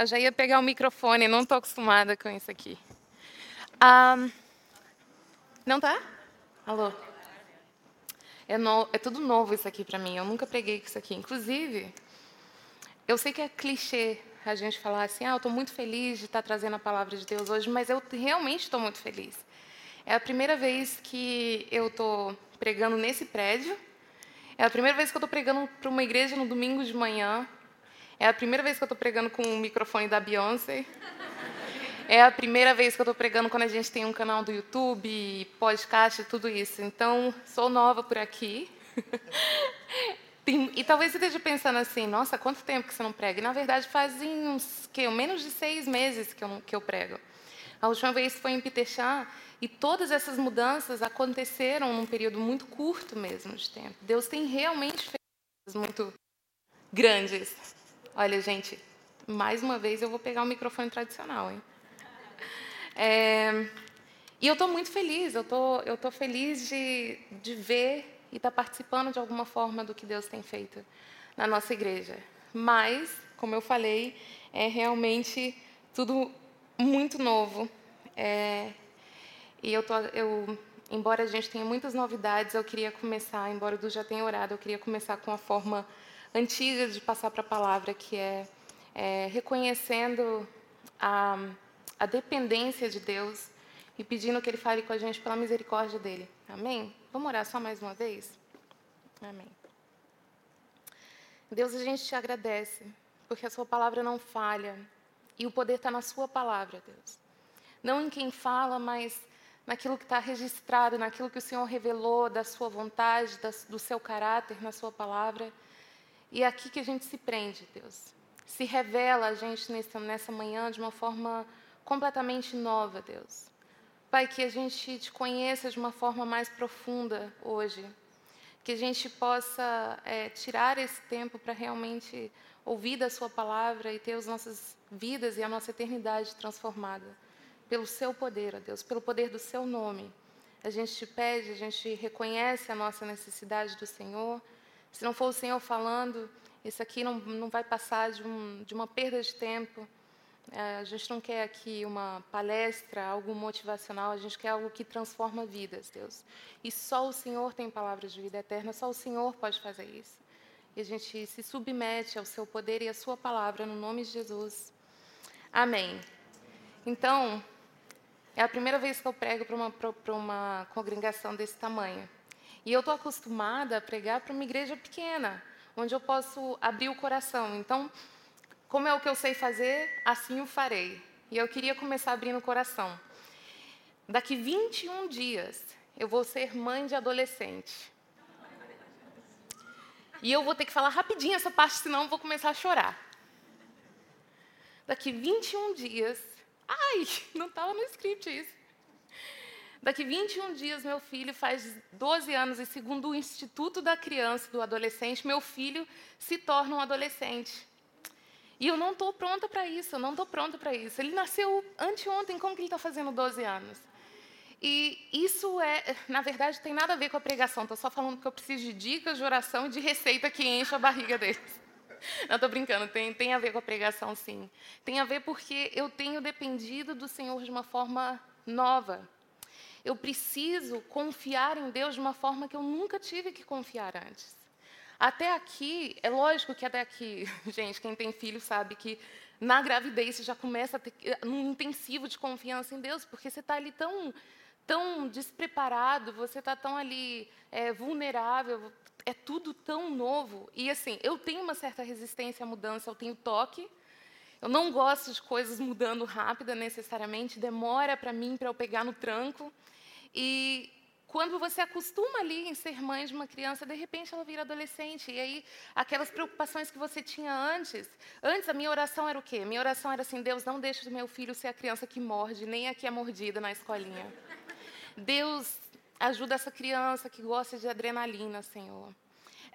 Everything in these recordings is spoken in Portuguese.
Eu já ia pegar o microfone, não estou acostumada com isso aqui. Um, não tá? Alô? É, no, é tudo novo isso aqui para mim. Eu nunca preguei com isso aqui. Inclusive, eu sei que é clichê a gente falar assim, ah, eu estou muito feliz de estar trazendo a palavra de Deus hoje, mas eu realmente estou muito feliz. É a primeira vez que eu estou pregando nesse prédio. É a primeira vez que eu estou pregando para uma igreja no domingo de manhã. É a primeira vez que eu estou pregando com o microfone da Beyoncé. É a primeira vez que eu estou pregando quando a gente tem um canal do YouTube, podcast, tudo isso. Então, sou nova por aqui. E talvez você esteja pensando assim, nossa, quanto tempo que você não prega? E, na verdade, fazem uns, que, menos de seis meses que eu, que eu prego. A última vez foi em Pitechá, e todas essas mudanças aconteceram num período muito curto mesmo de tempo. Deus tem realmente feito coisas muito grandes. Olha, gente, mais uma vez eu vou pegar o microfone tradicional, hein? É, e eu estou muito feliz, eu tô, estou feliz de, de ver e estar tá participando de alguma forma do que Deus tem feito na nossa igreja. Mas, como eu falei, é realmente tudo muito novo. É, e eu, tô, eu, embora a gente tenha muitas novidades, eu queria começar, embora Du já tenha orado, eu queria começar com a forma antiga de passar para a palavra, que é, é reconhecendo a, a dependência de Deus e pedindo que Ele fale com a gente pela misericórdia dele. Amém? Vamos orar só mais uma vez? Amém. Deus, a gente te agradece, porque a Sua palavra não falha e o poder está na Sua palavra, Deus. Não em quem fala, mas naquilo que está registrado, naquilo que o Senhor revelou da Sua vontade, do seu caráter na Sua palavra. E é aqui que a gente se prende, Deus. Se revela a gente nessa manhã de uma forma completamente nova, Deus. Pai, que a gente te conheça de uma forma mais profunda hoje. Que a gente possa é, tirar esse tempo para realmente ouvir da Sua palavra e ter as nossas vidas e a nossa eternidade transformada. Pelo Seu poder, ó Deus, pelo poder do Seu nome. A gente te pede, a gente reconhece a nossa necessidade do Senhor. Se não for o Senhor falando, isso aqui não, não vai passar de, um, de uma perda de tempo é, a gente não quer aqui uma palestra, algo motivacional, a gente quer algo que transforma vidas, Deus. E só o Senhor tem palavras de vida eterna, só o Senhor pode fazer isso. E a gente se submete ao seu poder e à sua palavra, no nome de Jesus. Amém. Então, é a primeira vez que eu prego para uma, uma congregação desse tamanho. E eu estou acostumada a pregar para uma igreja pequena, onde eu posso abrir o coração. Então, como é o que eu sei fazer, assim o farei. E eu queria começar abrindo o coração. Daqui 21 dias, eu vou ser mãe de adolescente. E eu vou ter que falar rapidinho essa parte, senão eu vou começar a chorar. Daqui 21 dias. Ai, não estava no script isso. Daqui 21 dias, meu filho faz 12 anos e, segundo o Instituto da Criança e do Adolescente, meu filho se torna um adolescente. E eu não estou pronta para isso, eu não estou pronta para isso. Ele nasceu anteontem, como que ele está fazendo 12 anos? E isso é, na verdade, tem nada a ver com a pregação. Estou só falando que eu preciso de dicas de oração e de receita que enche a barriga deles. Não estou brincando, tem, tem a ver com a pregação, sim. Tem a ver porque eu tenho dependido do Senhor de uma forma nova. Eu preciso confiar em Deus de uma forma que eu nunca tive que confiar antes. Até aqui, é lógico que até aqui, gente, quem tem filho sabe que na gravidez você já começa a ter um intensivo de confiança em Deus, porque você está ali tão, tão despreparado, você está tão ali é, vulnerável, é tudo tão novo. E assim, eu tenho uma certa resistência à mudança, eu tenho toque. Eu não gosto de coisas mudando rápida necessariamente, demora para mim para eu pegar no tranco. E quando você acostuma ali em ser mãe de uma criança, de repente ela vira adolescente. E aí, aquelas preocupações que você tinha antes. Antes, a minha oração era o quê? Minha oração era assim: Deus, não deixe o meu filho ser a criança que morde, nem a que é mordida na escolinha. Deus, ajuda essa criança que gosta de adrenalina, Senhor.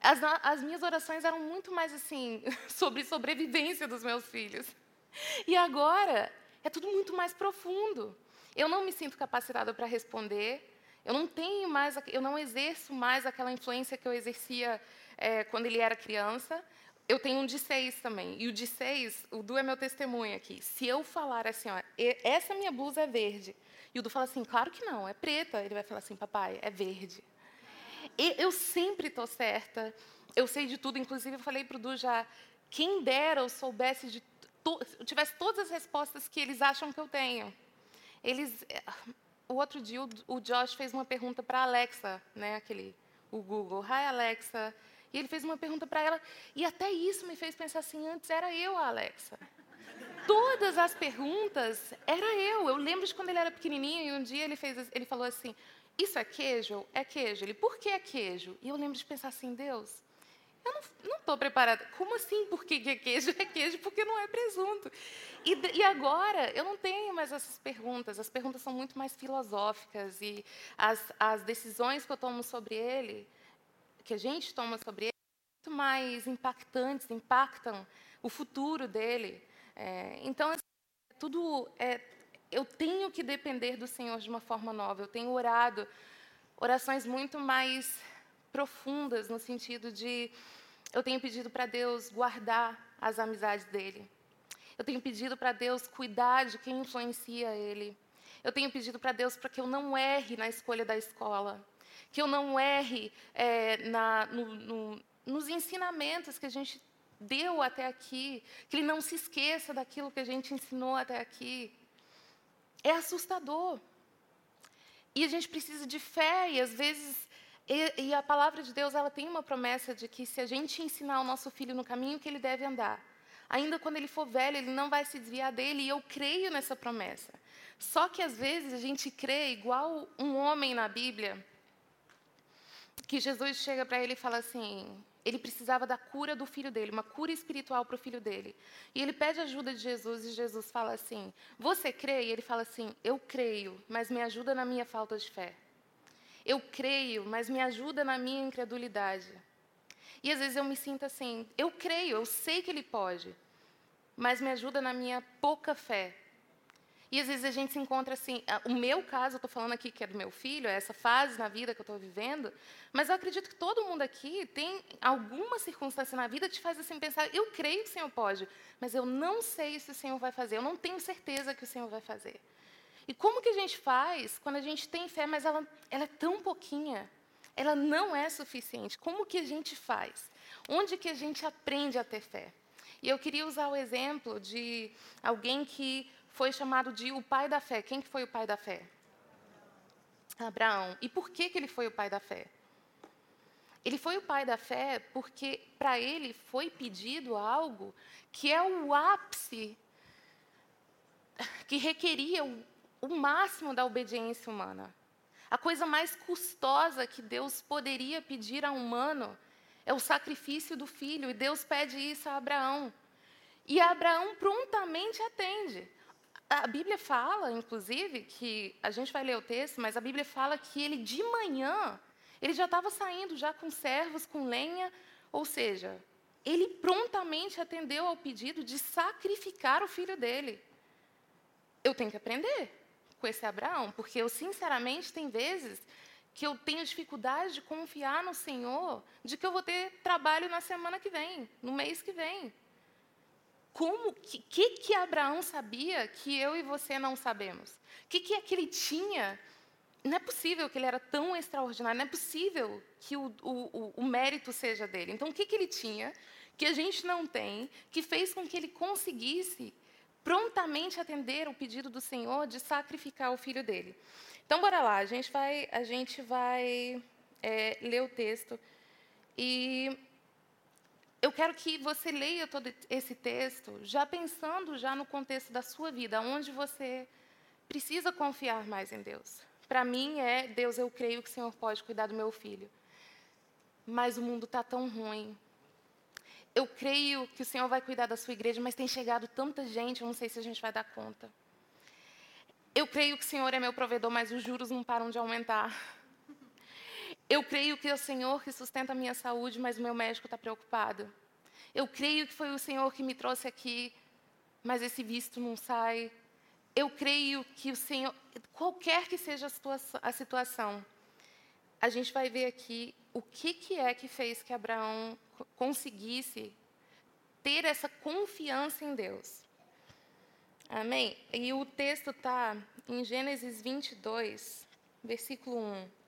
As, as minhas orações eram muito mais assim, sobre sobrevivência dos meus filhos. E agora, é tudo muito mais profundo. Eu não me sinto capacitada para responder eu não tenho mais, eu não exerço mais aquela influência que eu exercia é, quando ele era criança. eu tenho um de seis também. E o de seis, o Du é meu testemunho aqui. Se eu falar assim, ó, essa minha blusa é verde. E o Du fala assim, claro que não, é preta. Ele vai falar assim, papai, é verde. Eu sempre estou certa. Eu sei de tudo. Inclusive, eu falei para o Du já, quem dera eu soubesse de... Eu tivesse todas as respostas que eles acham que eu tenho. Eles... Eh, o outro dia, o, o Josh fez uma pergunta para a Alexa, né, aquele, o Google. Hi, Alexa e ele fez uma pergunta para ela, e até isso me fez pensar assim: antes era eu a Alexa. Todas as perguntas era eu. Eu lembro de quando ele era pequenininho e um dia ele fez, ele falou assim: "Isso é queijo? É queijo?" Ele: "Por que é queijo?" E eu lembro de pensar assim: "Deus, eu não estou preparada. Como assim? Por que é queijo? É queijo porque não é presunto. E, e, agora eu não tenho mais essas perguntas. As perguntas são muito mais filosóficas e as, as decisões que eu tomo sobre ele que a gente toma sobre ele muito mais impactantes, impactam o futuro dele. É, então, assim, tudo é, eu tenho que depender do Senhor de uma forma nova. Eu tenho orado orações muito mais profundas no sentido de eu tenho pedido para Deus guardar as amizades dele. Eu tenho pedido para Deus cuidar de quem influencia ele. Eu tenho pedido para Deus para que eu não erre na escolha da escola que eu não erre é, na, no, no, nos ensinamentos que a gente deu até aqui, que ele não se esqueça daquilo que a gente ensinou até aqui. É assustador. E a gente precisa de fé, e às vezes. E, e, a palavra de Deus ela tem uma promessa de que se a gente ensinar o nosso filho no caminho que ele deve andar, ainda quando ele for velho, ele não vai se desviar dele, e eu creio nessa promessa. Só que às vezes a gente crê igual um homem na Bíblia, que Jesus chega para ele e fala assim: ele precisava da cura do filho dele, uma cura espiritual para o filho dele. E ele pede ajuda de Jesus e Jesus fala assim: Você crê? E ele fala assim: Eu creio, mas me ajuda na minha falta de fé. Eu creio, mas me ajuda na minha incredulidade. E às vezes eu me sinto assim: Eu creio, eu sei que ele pode, mas me ajuda na minha pouca fé. E às vezes a gente se encontra assim, o meu caso, eu estou falando aqui que é do meu filho, é essa fase na vida que eu estou vivendo, mas eu acredito que todo mundo aqui tem alguma circunstância na vida que te faz assim pensar, eu creio que o Senhor pode, mas eu não sei se o Senhor vai fazer, eu não tenho certeza que o Senhor vai fazer. E como que a gente faz quando a gente tem fé, mas ela, ela é tão pouquinha, ela não é suficiente? Como que a gente faz? Onde que a gente aprende a ter fé? E eu queria usar o exemplo de alguém que foi chamado de o pai da fé. Quem que foi o pai da fé? Abraão. E por que, que ele foi o pai da fé? Ele foi o pai da fé porque para ele foi pedido algo que é o ápice, que requeria o, o máximo da obediência humana. A coisa mais custosa que Deus poderia pedir a um humano é o sacrifício do filho, e Deus pede isso a Abraão. E Abraão prontamente atende. A Bíblia fala, inclusive, que a gente vai ler o texto, mas a Bíblia fala que ele de manhã, ele já estava saindo já com servos, com lenha, ou seja, ele prontamente atendeu ao pedido de sacrificar o filho dele. Eu tenho que aprender com esse Abraão, porque eu sinceramente tem vezes que eu tenho dificuldade de confiar no Senhor, de que eu vou ter trabalho na semana que vem, no mês que vem como que, que, que Abraão sabia que eu e você não sabemos? O que, que é que ele tinha? Não é possível que ele era tão extraordinário, não é possível que o, o, o mérito seja dele. Então, o que, que ele tinha que a gente não tem, que fez com que ele conseguisse prontamente atender o pedido do Senhor de sacrificar o filho dele? Então, bora lá, a gente vai, a gente vai é, ler o texto. E eu quero que você leia todo esse texto já pensando já no contexto da sua vida, onde você precisa confiar mais em Deus. Para mim é, Deus, eu creio que o Senhor pode cuidar do meu filho. Mas o mundo está tão ruim. Eu creio que o Senhor vai cuidar da sua igreja, mas tem chegado tanta gente, eu não sei se a gente vai dar conta. Eu creio que o Senhor é meu provedor, mas os juros não param de aumentar. Eu creio que é o Senhor que sustenta a minha saúde, mas o meu médico está preocupado. Eu creio que foi o Senhor que me trouxe aqui, mas esse visto não sai. Eu creio que o Senhor, qualquer que seja a situação, a gente vai ver aqui o que, que é que fez que Abraão conseguisse ter essa confiança em Deus. Amém? E o texto está em Gênesis 22, versículo 1.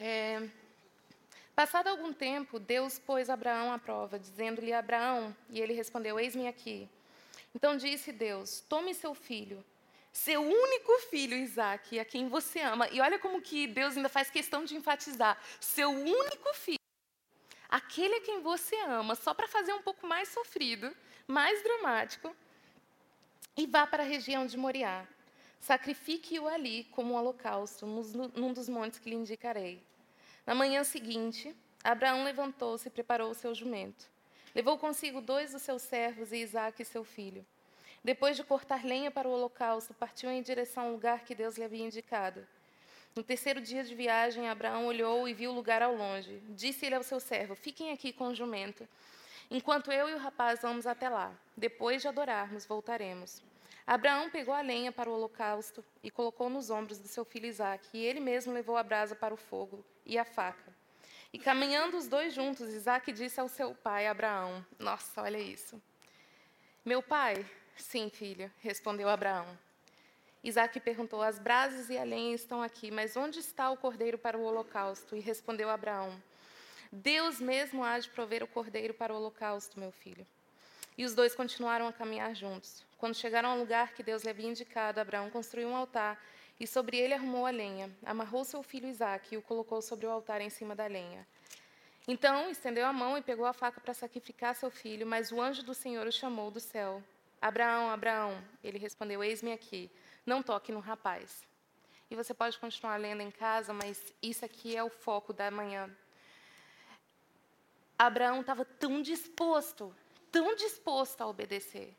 É, passado algum tempo, Deus pôs Abraão à prova, dizendo-lhe: Abraão, e ele respondeu: Eis-me aqui. Então disse Deus: Tome seu filho, seu único filho Isaque, a quem você ama. E olha como que Deus ainda faz questão de enfatizar: seu único filho, aquele a quem você ama, só para fazer um pouco mais sofrido, mais dramático, e vá para a região de Moriá. Sacrifique-o ali como um holocausto, num dos montes que lhe indicarei. Na manhã seguinte, Abraão levantou-se e preparou o seu jumento. Levou consigo dois dos seus servos e Isaque, seu filho. Depois de cortar lenha para o holocausto, partiu em direção ao lugar que Deus lhe havia indicado. No terceiro dia de viagem, Abraão olhou e viu o lugar ao longe. Disse ele ao seu servo: Fiquem aqui com o jumento, enquanto eu e o rapaz vamos até lá. Depois de adorarmos, voltaremos. Abraão pegou a lenha para o holocausto e colocou nos ombros do seu filho Isaque, e ele mesmo levou a brasa para o fogo e a faca. E caminhando os dois juntos, Isaque disse ao seu pai Abraão: Nossa, olha isso. Meu pai, sim, filho, respondeu Abraão. Isaque perguntou: As brasas e a lenha estão aqui, mas onde está o cordeiro para o holocausto? E respondeu Abraão: Deus mesmo há de prover o cordeiro para o holocausto, meu filho. E os dois continuaram a caminhar juntos. Quando chegaram ao lugar que Deus lhe havia indicado, Abraão construiu um altar e sobre ele arrumou a lenha. Amarrou seu filho Isaque e o colocou sobre o altar em cima da lenha. Então estendeu a mão e pegou a faca para sacrificar seu filho, mas o anjo do Senhor o chamou do céu. Abraão, Abraão. Ele respondeu: Eis-me aqui. Não toque no rapaz. E você pode continuar lendo em casa, mas isso aqui é o foco da manhã. Abraão estava tão disposto, tão disposto a obedecer.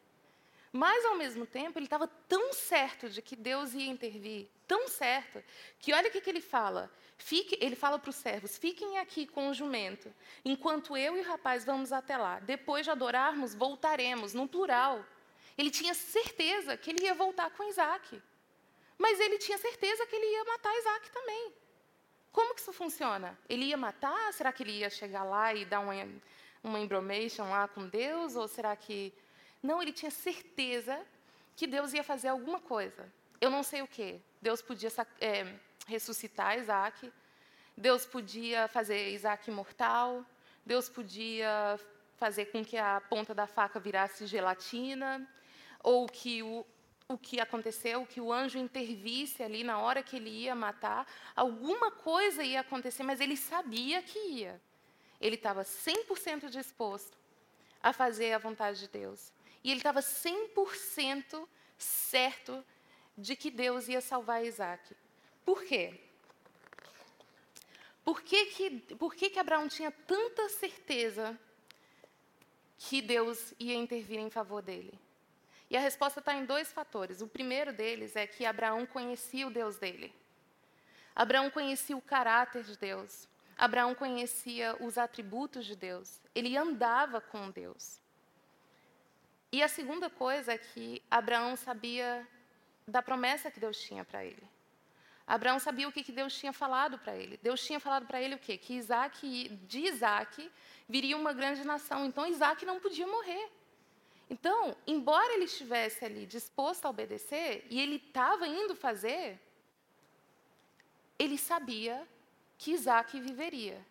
Mas, ao mesmo tempo, ele estava tão certo de que Deus ia intervir, tão certo, que olha o que, que ele fala. Fique, ele fala para os servos: fiquem aqui com o jumento, enquanto eu e o rapaz vamos até lá. Depois de adorarmos, voltaremos, no plural. Ele tinha certeza que ele ia voltar com Isaac. Mas ele tinha certeza que ele ia matar Isaac também. Como que isso funciona? Ele ia matar? Será que ele ia chegar lá e dar uma, uma embromation lá com Deus? Ou será que não, ele tinha certeza que Deus ia fazer alguma coisa. Eu não sei o quê. Deus podia é, ressuscitar Isaac. Deus podia fazer Isaac imortal. Deus podia fazer com que a ponta da faca virasse gelatina. Ou que o, o que aconteceu, que o anjo intervisse ali na hora que ele ia matar. Alguma coisa ia acontecer, mas ele sabia que ia. Ele estava 100% disposto a fazer a vontade de Deus. E ele estava 100% certo de que Deus ia salvar Isaac. Por quê? Por que, que, por que, que Abraão tinha tanta certeza que Deus ia intervir em favor dele? E a resposta está em dois fatores. O primeiro deles é que Abraão conhecia o Deus dele. Abraão conhecia o caráter de Deus. Abraão conhecia os atributos de Deus. Ele andava com Deus. E a segunda coisa é que Abraão sabia da promessa que Deus tinha para ele. Abraão sabia o que Deus tinha falado para ele. Deus tinha falado para ele o quê? Que Isaac, de Isaac viria uma grande nação. Então Isaac não podia morrer. Então, embora ele estivesse ali disposto a obedecer, e ele estava indo fazer, ele sabia que Isaac viveria.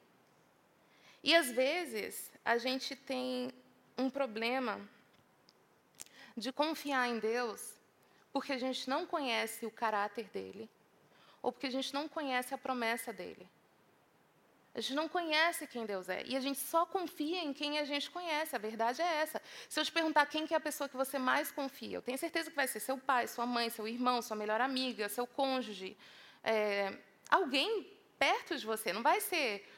E às vezes a gente tem um problema de confiar em Deus porque a gente não conhece o caráter dele ou porque a gente não conhece a promessa dele. A gente não conhece quem Deus é e a gente só confia em quem a gente conhece. A verdade é essa. Se eu te perguntar quem que é a pessoa que você mais confia, eu tenho certeza que vai ser seu pai, sua mãe, seu irmão, sua melhor amiga, seu cônjuge, é, alguém perto de você. Não vai ser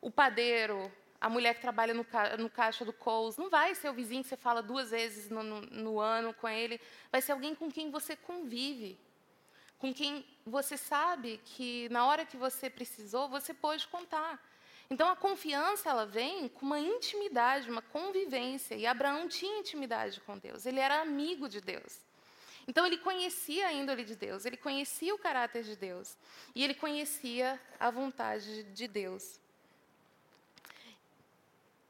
o padeiro, a mulher que trabalha no, ca no caixa do Coles, não vai ser o vizinho que você fala duas vezes no, no, no ano com ele, vai ser alguém com quem você convive, com quem você sabe que na hora que você precisou, você pode contar. Então a confiança ela vem com uma intimidade, uma convivência. E Abraão tinha intimidade com Deus. Ele era amigo de Deus. Então ele conhecia a índole de Deus, ele conhecia o caráter de Deus e ele conhecia a vontade de Deus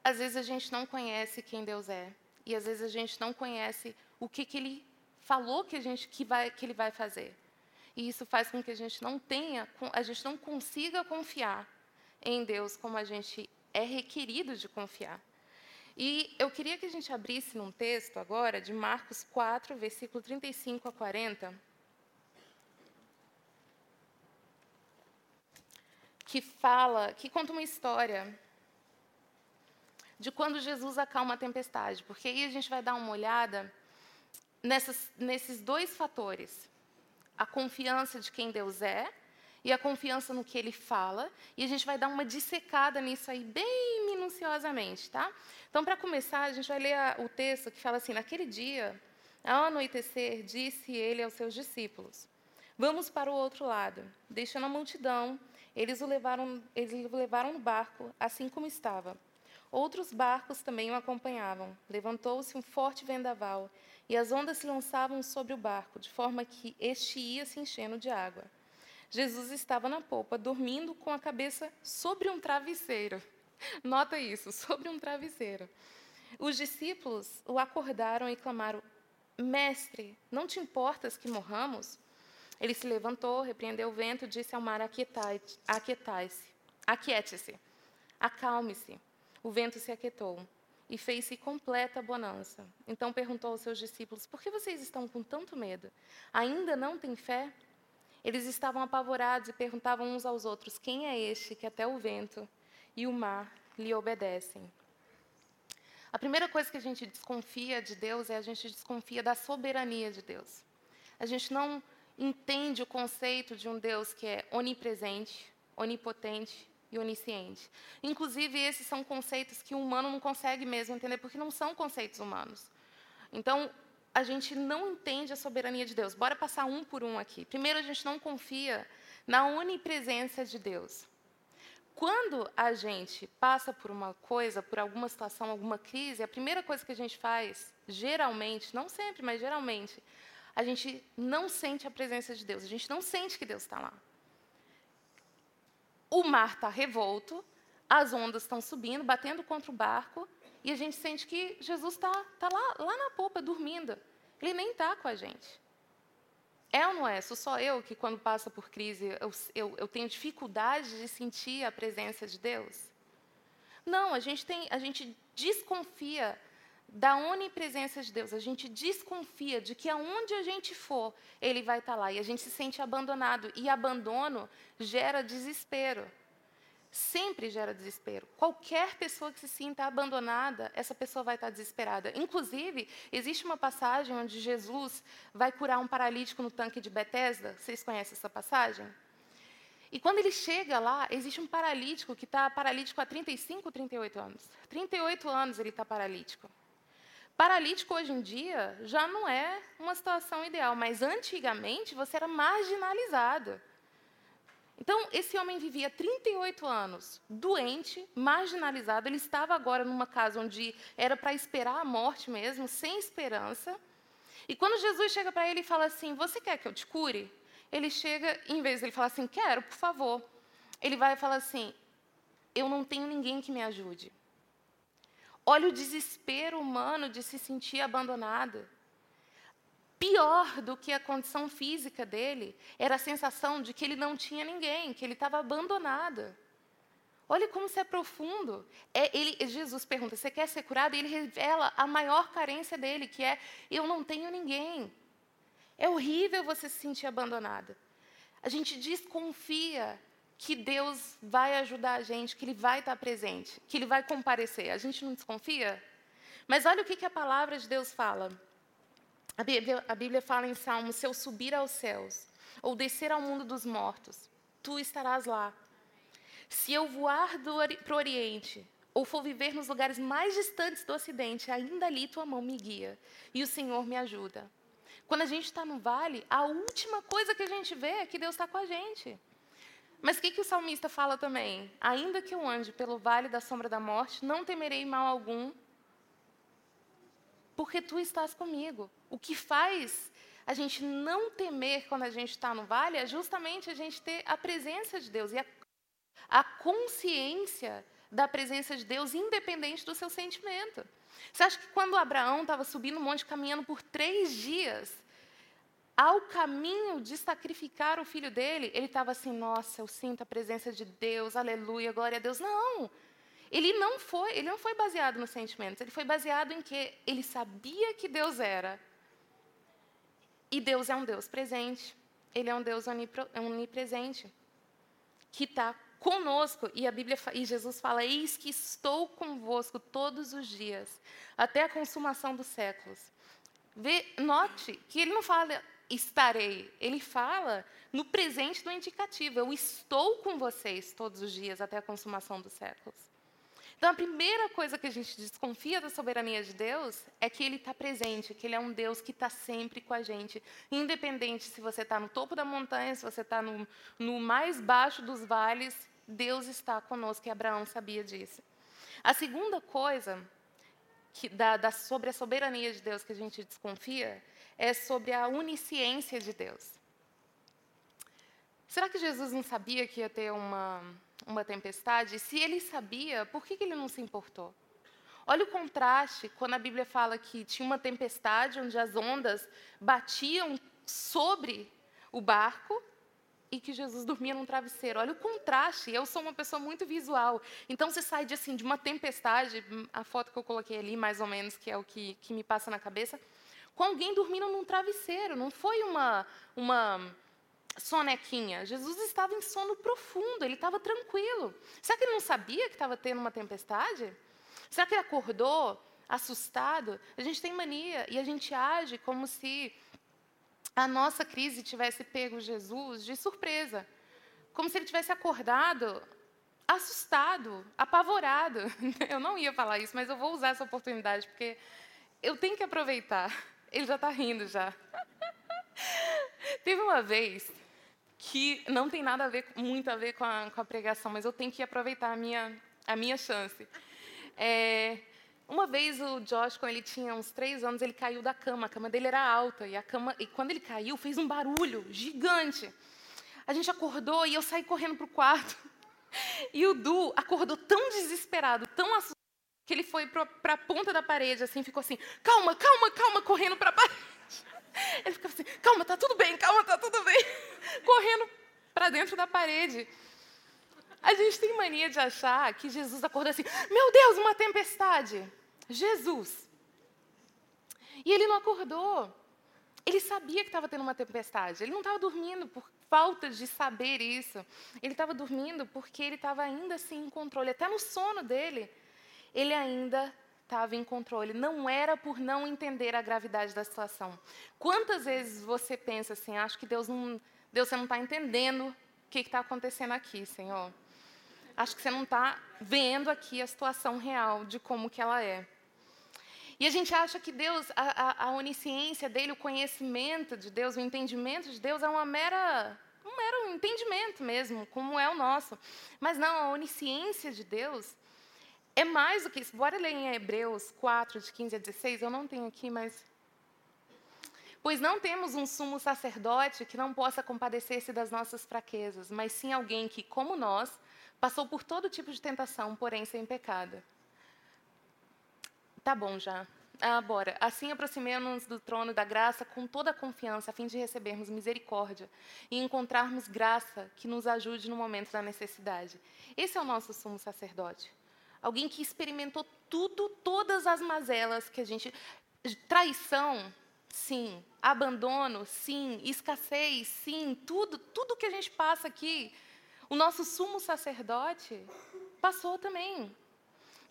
às vezes a gente não conhece quem Deus é. E às vezes a gente não conhece o que, que Ele falou que, a gente, que, vai, que Ele vai fazer. E isso faz com que a gente não tenha, a gente não consiga confiar em Deus como a gente é requerido de confiar. E eu queria que a gente abrisse num texto agora de Marcos 4, versículo 35 a 40. Que fala, que conta uma história de quando Jesus acalma a tempestade, porque aí a gente vai dar uma olhada nessas, nesses dois fatores: a confiança de quem Deus é e a confiança no que Ele fala, e a gente vai dar uma dissecada nisso aí bem minuciosamente, tá? Então, para começar, a gente vai ler o texto que fala assim: Naquele dia, ao anoitecer, disse ele aos seus discípulos: Vamos para o outro lado. Deixando a multidão, eles o levaram, eles o levaram no barco, assim como estava. Outros barcos também o acompanhavam. Levantou-se um forte vendaval, e as ondas se lançavam sobre o barco, de forma que este ia se enchendo de água. Jesus estava na popa, dormindo com a cabeça sobre um travesseiro. Nota isso, sobre um travesseiro. Os discípulos o acordaram e clamaram: Mestre, não te importas que morramos? Ele se levantou, repreendeu o vento disse ao mar: Aquietai-se, aquiete-se, acalme-se. O vento se aquietou e fez-se completa bonança. Então perguntou aos seus discípulos: Por que vocês estão com tanto medo? Ainda não têm fé? Eles estavam apavorados e perguntavam uns aos outros: Quem é este que até o vento e o mar lhe obedecem. A primeira coisa que a gente desconfia de Deus é a gente desconfia da soberania de Deus. A gente não entende o conceito de um Deus que é onipresente, onipotente e onisciente. Inclusive, esses são conceitos que o humano não consegue mesmo entender, porque não são conceitos humanos. Então, a gente não entende a soberania de Deus. Bora passar um por um aqui. Primeiro, a gente não confia na onipresença de Deus. Quando a gente passa por uma coisa, por alguma situação, alguma crise, a primeira coisa que a gente faz, geralmente, não sempre, mas geralmente, a gente não sente a presença de Deus, a gente não sente que Deus está lá. O mar está revolto, as ondas estão subindo, batendo contra o barco, e a gente sente que Jesus está tá lá, lá na popa, dormindo. Ele nem está com a gente. É ou não é? Sou só eu que, quando passa por crise, eu, eu, eu tenho dificuldade de sentir a presença de Deus? Não, a gente, tem, a gente desconfia da onipresença de Deus. A gente desconfia de que aonde a gente for, Ele vai estar lá. E a gente se sente abandonado. E abandono gera desespero sempre gera desespero. Qualquer pessoa que se sinta abandonada, essa pessoa vai estar desesperada. Inclusive, existe uma passagem onde Jesus vai curar um paralítico no tanque de Betesda. Vocês conhecem essa passagem? E quando ele chega lá, existe um paralítico que está paralítico há 35, 38 anos. 38 anos ele está paralítico. Paralítico hoje em dia já não é uma situação ideal, mas antigamente você era marginalizado. Então, esse homem vivia 38 anos, doente, marginalizado. Ele estava agora numa casa onde era para esperar a morte mesmo, sem esperança. E quando Jesus chega para ele e fala assim: Você quer que eu te cure? Ele chega, em vez de ele falar assim: Quero, por favor. Ele vai e fala assim: Eu não tenho ninguém que me ajude. Olha o desespero humano de se sentir abandonada. Pior do que a condição física dele era a sensação de que ele não tinha ninguém, que ele estava abandonado. Olha como isso é profundo. É, ele, Jesus pergunta: Você quer ser curado? E ele revela a maior carência dele, que é: Eu não tenho ninguém. É horrível você se sentir abandonada. A gente desconfia que Deus vai ajudar a gente, que Ele vai estar presente, que Ele vai comparecer. A gente não desconfia? Mas olha o que, que a palavra de Deus fala. A Bíblia, a Bíblia fala em Salmos: se eu subir aos céus ou descer ao mundo dos mortos, tu estarás lá. Se eu voar para o Oriente ou for viver nos lugares mais distantes do Ocidente, ainda ali tua mão me guia e o Senhor me ajuda. Quando a gente está no vale, a última coisa que a gente vê é que Deus está com a gente. Mas o que, que o salmista fala também? Ainda que eu ande pelo vale da sombra da morte, não temerei mal algum, porque tu estás comigo. O que faz a gente não temer quando a gente está no vale é justamente a gente ter a presença de Deus e a, a consciência da presença de Deus, independente do seu sentimento. Você acha que quando Abraão estava subindo o monte, caminhando por três dias, ao caminho de sacrificar o filho dele, ele estava assim: nossa, eu sinto a presença de Deus, aleluia, glória a Deus. Não! Ele não foi, ele não foi baseado nos sentimentos, ele foi baseado em que ele sabia que Deus era. E Deus é um Deus presente. Ele é um Deus onipresente que está conosco. E a Bíblia e Jesus fala: Eis que estou convosco todos os dias, até a consumação dos séculos. Vê, note que ele não fala estarei, ele fala no presente do indicativo: Eu estou com vocês todos os dias até a consumação dos séculos. Então, a primeira coisa que a gente desconfia da soberania de Deus é que Ele está presente, que Ele é um Deus que está sempre com a gente. Independente se você está no topo da montanha, se você está no, no mais baixo dos vales, Deus está conosco, e Abraão sabia disso. A segunda coisa que, da, da, sobre a soberania de Deus que a gente desconfia é sobre a onisciência de Deus. Será que Jesus não sabia que ia ter uma uma tempestade, se ele sabia, por que, que ele não se importou? Olha o contraste quando a Bíblia fala que tinha uma tempestade onde as ondas batiam sobre o barco e que Jesus dormia num travesseiro. Olha o contraste. Eu sou uma pessoa muito visual. Então você sai de assim de uma tempestade, a foto que eu coloquei ali mais ou menos, que é o que, que me passa na cabeça, com alguém dormindo num travesseiro. Não foi uma uma sonequinha. Jesus estava em sono profundo, ele estava tranquilo. Será que ele não sabia que estava tendo uma tempestade? Será que ele acordou assustado? A gente tem mania e a gente age como se a nossa crise tivesse pego Jesus de surpresa. Como se ele tivesse acordado assustado, apavorado. Eu não ia falar isso, mas eu vou usar essa oportunidade porque eu tenho que aproveitar. Ele já está rindo já. Teve uma vez que não tem nada a ver, muito a ver com a, com a pregação, mas eu tenho que aproveitar a minha, a minha chance. É, uma vez o Josh, quando ele tinha uns três anos, ele caiu da cama. A cama dele era alta e a cama, e quando ele caiu, fez um barulho gigante. A gente acordou e eu saí correndo para o quarto. E o Du acordou tão desesperado, tão assustado, que ele foi para a ponta da parede, assim, ficou assim, calma, calma, calma, correndo para a parede. Ele ficava assim, calma, tá tudo bem, calma, tá tudo bem. Correndo para dentro da parede. A gente tem mania de achar que Jesus acordou assim, meu Deus, uma tempestade. Jesus. E ele não acordou. Ele sabia que estava tendo uma tempestade. Ele não estava dormindo por falta de saber isso. Ele estava dormindo porque ele estava ainda assim controle. Até no sono dele, ele ainda estava em controle. Não era por não entender a gravidade da situação. Quantas vezes você pensa assim, acho que Deus não, Deus você não está entendendo o que está acontecendo aqui, Senhor. Acho que você não está vendo aqui a situação real de como que ela é. E a gente acha que Deus, a, a, a onisciência dele, o conhecimento de Deus, o entendimento de Deus é uma mera um mero entendimento mesmo, como é o nosso. Mas não, a onisciência de Deus é mais do que isso. Bora ler em Hebreus 4, de 15 a 16. Eu não tenho aqui, mas. Pois não temos um sumo sacerdote que não possa compadecer-se das nossas fraquezas, mas sim alguém que, como nós, passou por todo tipo de tentação, porém sem pecado. Tá bom já. Ah, bora. Assim aproximemos-nos do trono da graça com toda a confiança, a fim de recebermos misericórdia e encontrarmos graça que nos ajude no momento da necessidade. Esse é o nosso sumo sacerdote. Alguém que experimentou tudo, todas as mazelas que a gente. Traição, sim. Abandono, sim. Escassez, sim. Tudo, tudo que a gente passa aqui. O nosso sumo sacerdote passou também.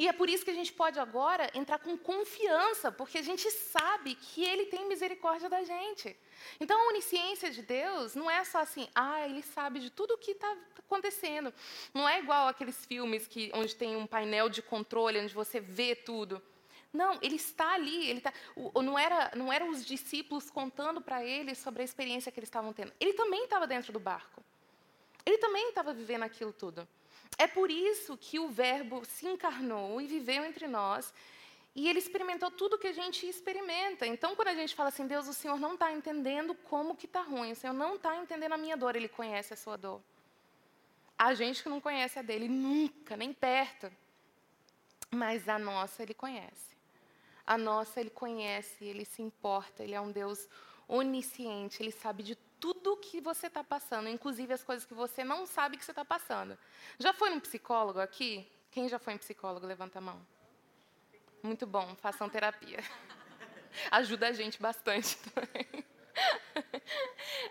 E é por isso que a gente pode agora entrar com confiança, porque a gente sabe que Ele tem misericórdia da gente. Então, a onisciência de Deus não é só assim, ah, Ele sabe de tudo o que está acontecendo. Não é igual aqueles filmes que, onde tem um painel de controle, onde você vê tudo. Não, ele está ali. Ele tá, não, era, não eram os discípulos contando para ele sobre a experiência que eles estavam tendo. Ele também estava dentro do barco. Ele também estava vivendo aquilo tudo. É por isso que o Verbo se encarnou e viveu entre nós. E ele experimentou tudo que a gente experimenta. Então, quando a gente fala assim, Deus, o Senhor não está entendendo como que está ruim, o Senhor não está entendendo a minha dor, Ele conhece a sua dor. A gente que não conhece a dele, nunca, nem perto. Mas a nossa ele conhece. A nossa ele conhece, ele se importa, ele é um Deus onisciente, ele sabe de tudo que você está passando, inclusive as coisas que você não sabe que você está passando. Já foi num psicólogo aqui? Quem já foi em psicólogo? Levanta a mão. Muito bom, façam terapia. Ajuda a gente bastante também.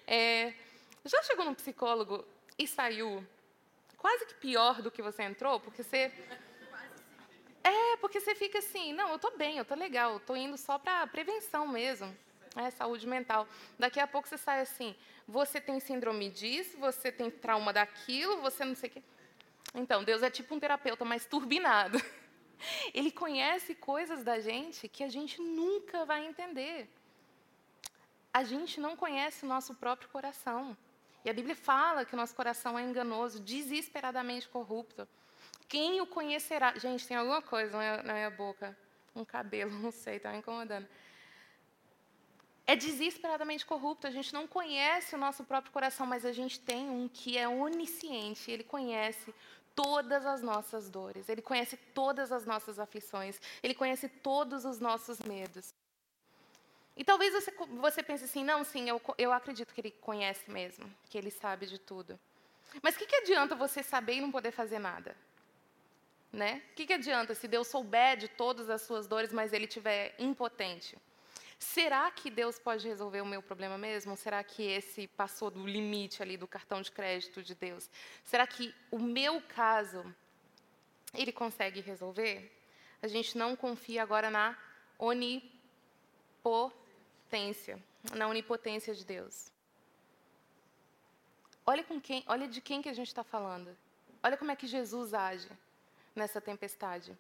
É, já chegou num psicólogo e saiu quase que pior do que você entrou? Porque você. É, porque você fica assim, não, eu estou bem, eu estou legal, eu estou indo só para prevenção mesmo, é, saúde mental. Daqui a pouco você sai assim, você tem síndrome disso, você tem trauma daquilo, você não sei o quê. Então, Deus é tipo um terapeuta mais turbinado. Ele conhece coisas da gente que a gente nunca vai entender. A gente não conhece o nosso próprio coração. E a Bíblia fala que o nosso coração é enganoso, desesperadamente corrupto. Quem o conhecerá? Gente, tem alguma coisa na minha boca. Um cabelo, não sei, está me incomodando. É desesperadamente corrupto. A gente não conhece o nosso próprio coração, mas a gente tem um que é onisciente. Ele conhece todas as nossas dores, Ele conhece todas as nossas aflições, Ele conhece todos os nossos medos. E talvez você, você pense assim, não, sim, eu, eu acredito que Ele conhece mesmo, que Ele sabe de tudo. Mas o que, que adianta você saber e não poder fazer nada? Né? O que, que adianta se Deus souber de todas as suas dores, mas Ele estiver impotente? Será que Deus pode resolver o meu problema mesmo? Será que esse passou do limite ali do cartão de crédito de Deus? Será que o meu caso ele consegue resolver? A gente não confia agora na onipotência, na onipotência de Deus. Olha com quem, olha de quem que a gente está falando. Olha como é que Jesus age nessa tempestade.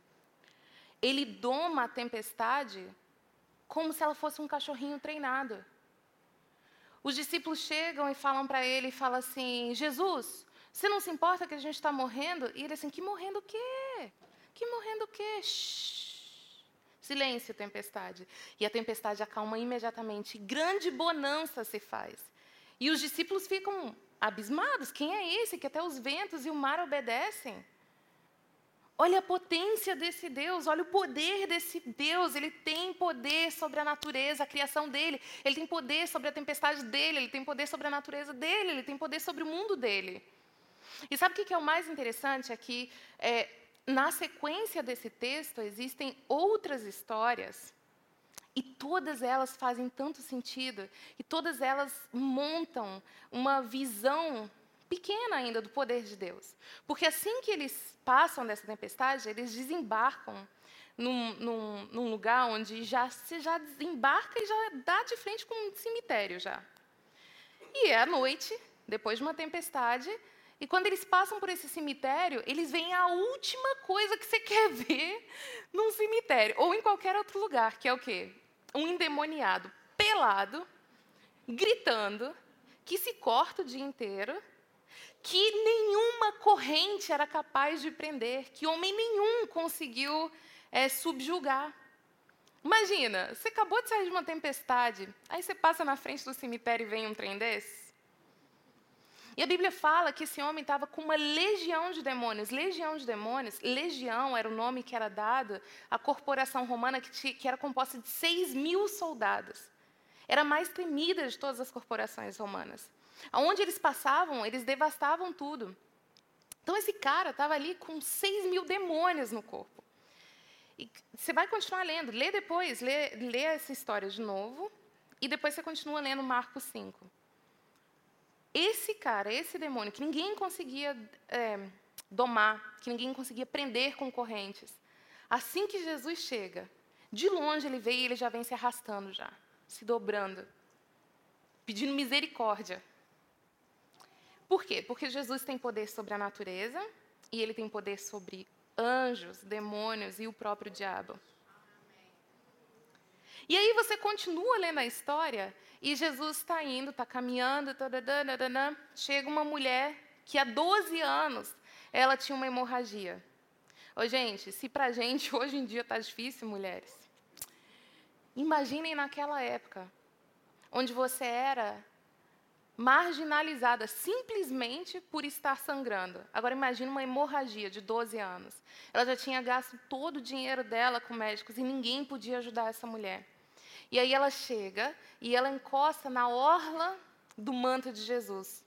Ele doma a tempestade como se ela fosse um cachorrinho treinado. Os discípulos chegam e falam para ele e falam assim: Jesus, você não se importa que a gente está morrendo? E ele assim: que morrendo o quê? Que morrendo o quê? Shhh. Silêncio, tempestade. E a tempestade acalma imediatamente. Grande bonança se faz. E os discípulos ficam abismados: quem é esse que até os ventos e o mar obedecem? Olha a potência desse Deus, olha o poder desse Deus. Ele tem poder sobre a natureza, a criação dele. Ele tem poder sobre a tempestade dele. Ele tem poder sobre a natureza dele. Ele tem poder sobre o mundo dele. E sabe o que é o mais interessante aqui? É, na sequência desse texto, existem outras histórias. E todas elas fazem tanto sentido. E todas elas montam uma visão pequena ainda do poder de Deus. Porque assim que eles passam dessa tempestade, eles desembarcam num, num, num lugar onde já se já desembarca e já dá de frente com um cemitério já. E é à noite, depois de uma tempestade, e quando eles passam por esse cemitério, eles veem a última coisa que você quer ver num cemitério ou em qualquer outro lugar, que é o quê? Um endemoniado pelado, gritando, que se corta o dia inteiro que nenhuma corrente era capaz de prender, que homem nenhum conseguiu é, subjugar. Imagina, você acabou de sair de uma tempestade, aí você passa na frente do cemitério e vem um trem desse. E a Bíblia fala que esse homem estava com uma legião de demônios. Legião de demônios, legião era o nome que era dado à corporação romana que, que era composta de 6 mil soldados. Era a mais temida de todas as corporações romanas. Aonde eles passavam, eles devastavam tudo. Então esse cara estava ali com 6 mil demônios no corpo. E você vai continuar lendo, lê depois, lê, lê essa história de novo, e depois você continua lendo Marcos 5. Esse cara, esse demônio, que ninguém conseguia é, domar, que ninguém conseguia prender com correntes, assim que Jesus chega, de longe ele veio e ele já vem se arrastando já, se dobrando, pedindo misericórdia. Por quê? Porque Jesus tem poder sobre a natureza e ele tem poder sobre anjos, demônios e o próprio diabo. E aí você continua lendo a história e Jesus está indo, está caminhando, tadadana, chega uma mulher que há 12 anos ela tinha uma hemorragia. Ô, gente, se para gente hoje em dia está difícil, mulheres, imaginem naquela época, onde você era marginalizada simplesmente por estar sangrando. Agora imagine uma hemorragia de 12 anos. Ela já tinha gasto todo o dinheiro dela com médicos e ninguém podia ajudar essa mulher. E aí ela chega e ela encosta na orla do manto de Jesus.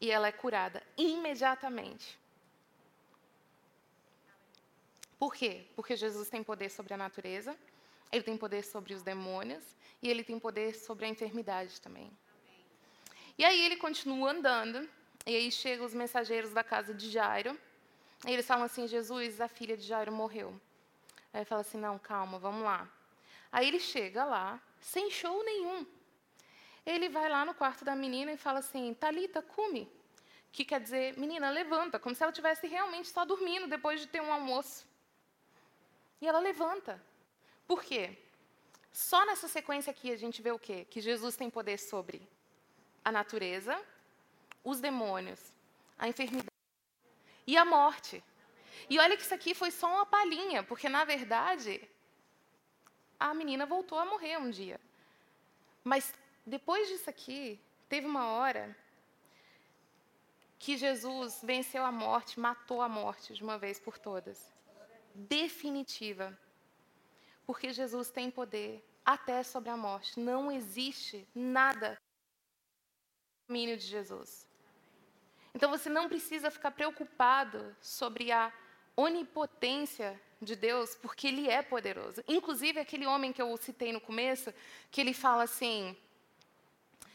E ela é curada imediatamente. Por quê? Porque Jesus tem poder sobre a natureza, ele tem poder sobre os demônios e ele tem poder sobre a enfermidade também. E aí ele continua andando, e aí chegam os mensageiros da casa de Jairo, e eles falam assim: Jesus, a filha de Jairo morreu. Aí fala assim: não, calma, vamos lá. Aí ele chega lá, sem show nenhum. Ele vai lá no quarto da menina e fala assim: Talita, cume. Que quer dizer, menina, levanta, como se ela tivesse realmente só dormindo depois de ter um almoço. E ela levanta. Por quê? Só nessa sequência aqui a gente vê o quê? Que Jesus tem poder sobre a natureza, os demônios, a enfermidade e a morte. E olha que isso aqui foi só uma palhinha, porque na verdade a menina voltou a morrer um dia. Mas depois disso aqui, teve uma hora que Jesus venceu a morte, matou a morte de uma vez por todas. Definitiva. Porque Jesus tem poder até sobre a morte. Não existe nada domínio de Jesus. Então você não precisa ficar preocupado sobre a onipotência de Deus, porque Ele é poderoso. Inclusive, aquele homem que eu citei no começo, que ele fala assim: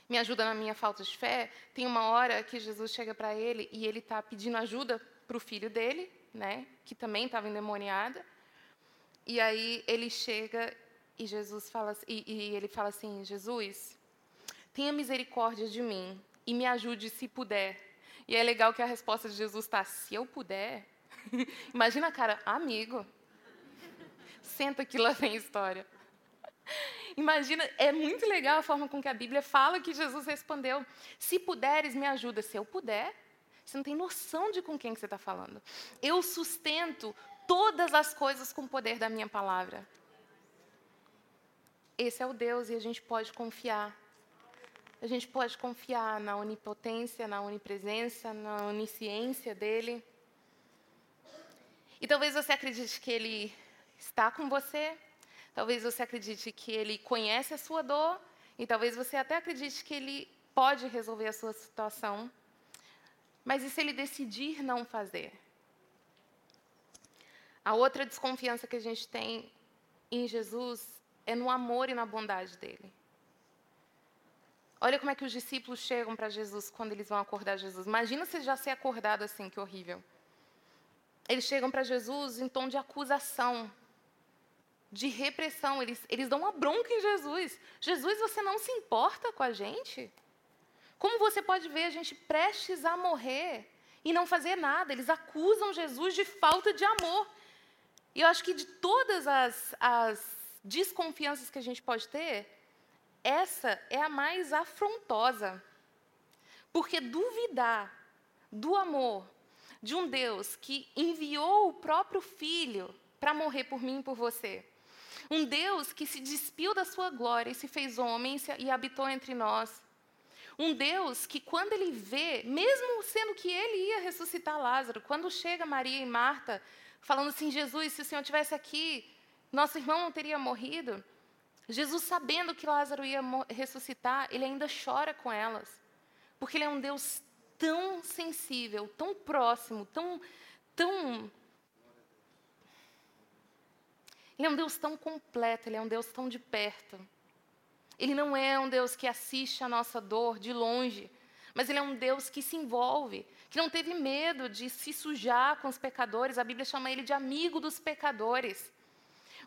me ajuda na minha falta de fé. Tem uma hora que Jesus chega para ele e ele está pedindo ajuda para o filho dele, né, que também estava endemoniada. E aí ele chega e Jesus fala e, e ele fala assim: Jesus, tenha misericórdia de mim e me ajude se puder. E é legal que a resposta de Jesus está: se eu puder. Imagina, cara, amigo. Senta que lá vem história. Imagina, é muito legal a forma com que a Bíblia fala que Jesus respondeu: Se puderes, me ajuda. Se eu puder, você não tem noção de com quem que você está falando. Eu sustento todas as coisas com o poder da minha palavra. Esse é o Deus e a gente pode confiar a gente pode confiar na onipotência, na onipresença, na onisciência dele. E talvez você acredite que ele está com você, talvez você acredite que ele conhece a sua dor, e talvez você até acredite que ele pode resolver a sua situação. Mas e se ele decidir não fazer? A outra desconfiança que a gente tem em Jesus é no amor e na bondade dele. Olha como é que os discípulos chegam para Jesus quando eles vão acordar Jesus. Imagina se já ser acordado assim, que horrível. Eles chegam para Jesus em tom de acusação, de repressão. Eles, eles dão uma bronca em Jesus. Jesus, você não se importa com a gente? Como você pode ver a gente prestes a morrer e não fazer nada? Eles acusam Jesus de falta de amor. E eu acho que de todas as, as desconfianças que a gente pode ter, essa é a mais afrontosa. Porque duvidar do amor de um Deus que enviou o próprio filho para morrer por mim e por você. Um Deus que se despiu da sua glória e se fez homem e habitou entre nós. Um Deus que, quando ele vê, mesmo sendo que ele ia ressuscitar Lázaro, quando chega Maria e Marta, falando assim: Jesus, se o Senhor estivesse aqui, nosso irmão não teria morrido. Jesus, sabendo que Lázaro ia ressuscitar, ele ainda chora com elas, porque ele é um Deus tão sensível, tão próximo, tão, tão. Ele é um Deus tão completo, ele é um Deus tão de perto. Ele não é um Deus que assiste a nossa dor de longe, mas ele é um Deus que se envolve, que não teve medo de se sujar com os pecadores. A Bíblia chama ele de amigo dos pecadores.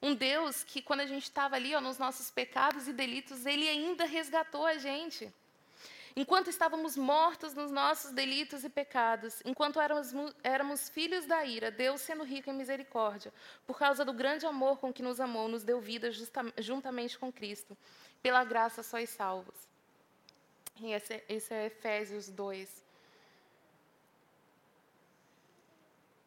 Um Deus que, quando a gente estava ali ó, nos nossos pecados e delitos, Ele ainda resgatou a gente. Enquanto estávamos mortos nos nossos delitos e pecados, enquanto éramos, éramos filhos da ira, Deus, sendo rico em misericórdia, por causa do grande amor com que nos amou, nos deu vida justa, juntamente com Cristo. Pela graça sois salvos. E esse, é, esse é Efésios 2,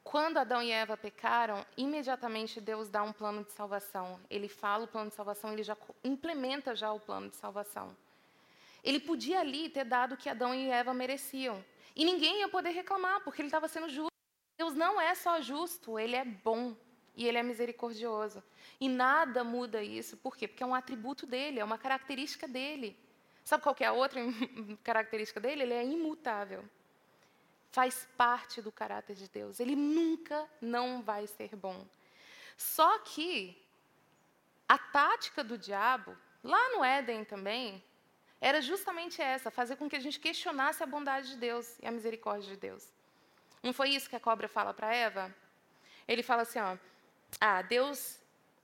Quando Adão e Eva pecaram, imediatamente Deus dá um plano de salvação. Ele fala o plano de salvação, ele já implementa já o plano de salvação. Ele podia ali ter dado o que Adão e Eva mereciam. E ninguém ia poder reclamar, porque ele estava sendo justo. Deus não é só justo, ele é bom e ele é misericordioso. E nada muda isso. Por quê? Porque é um atributo dele, é uma característica dele. Sabe qual é a outra característica dele? Ele é imutável. Faz parte do caráter de Deus. Ele nunca não vai ser bom. Só que a tática do diabo, lá no Éden também, era justamente essa, fazer com que a gente questionasse a bondade de Deus e a misericórdia de Deus. Não foi isso que a cobra fala para Eva? Ele fala assim, ó, ah, Deus,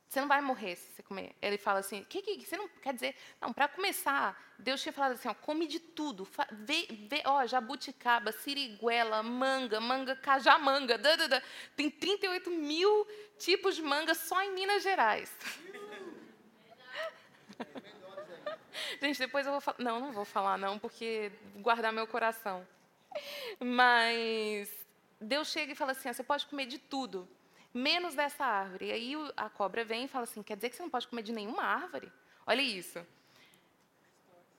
você não vai morrer se você comer. Ele fala assim, que, que você não quer dizer? Não, para começar, Deus tinha falado assim, ó, come de tudo, vê, vê, ó, jabuticaba, siriguela, manga, manga, cajamanga, da, da, da. tem 38 mil tipos de manga só em Minas Gerais. Gente, depois eu vou falar. Não, não vou falar, não, porque guardar meu coração. Mas Deus chega e fala assim: você pode comer de tudo, menos dessa árvore. E aí a cobra vem e fala assim: quer dizer que você não pode comer de nenhuma árvore? Olha isso.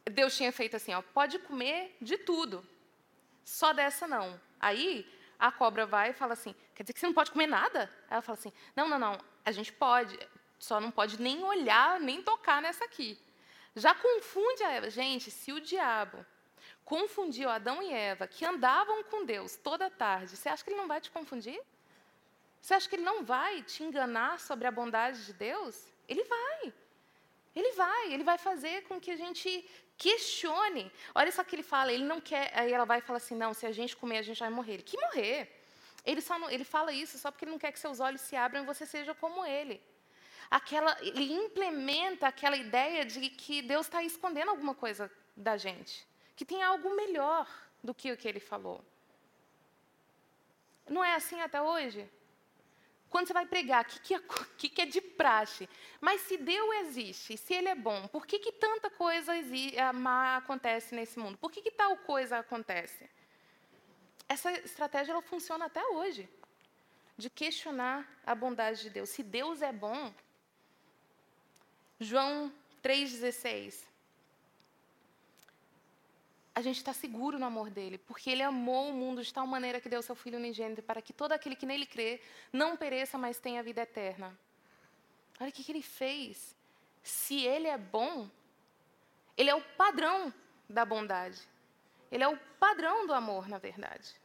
Deus tinha feito assim: ó, pode comer de tudo, só dessa não. Aí a cobra vai e fala assim: quer dizer que você não pode comer nada? Ela fala assim: não, não, não, a gente pode, só não pode nem olhar, nem tocar nessa aqui. Já confunde a Eva. Gente, se o diabo confundiu Adão e Eva, que andavam com Deus toda tarde, você acha que ele não vai te confundir? Você acha que ele não vai te enganar sobre a bondade de Deus? Ele vai. Ele vai, ele vai fazer com que a gente questione. Olha só que ele fala, ele não quer, aí ela vai falar assim, não, se a gente comer, a gente vai morrer. Ele, que morrer? Ele, só não, ele fala isso só porque ele não quer que seus olhos se abram e você seja como ele aquela, ele implementa aquela ideia de que Deus está escondendo alguma coisa da gente, que tem algo melhor do que o que ele falou. Não é assim até hoje? Quando você vai pregar, o que, que, é, que, que, é de praxe? Mas se Deus existe, se Ele é bom, por que, que tanta coisa má acontece nesse mundo? Por que, que tal coisa acontece? Essa estratégia ela funciona até hoje, de questionar a bondade de Deus. Se Deus é bom, João 3,16. A gente está seguro no amor dele, porque ele amou o mundo de tal maneira que deu seu Filho unigênito para que todo aquele que nele crê não pereça, mas tenha vida eterna. Olha o que, que ele fez. Se ele é bom, ele é o padrão da bondade. Ele é o padrão do amor, na verdade.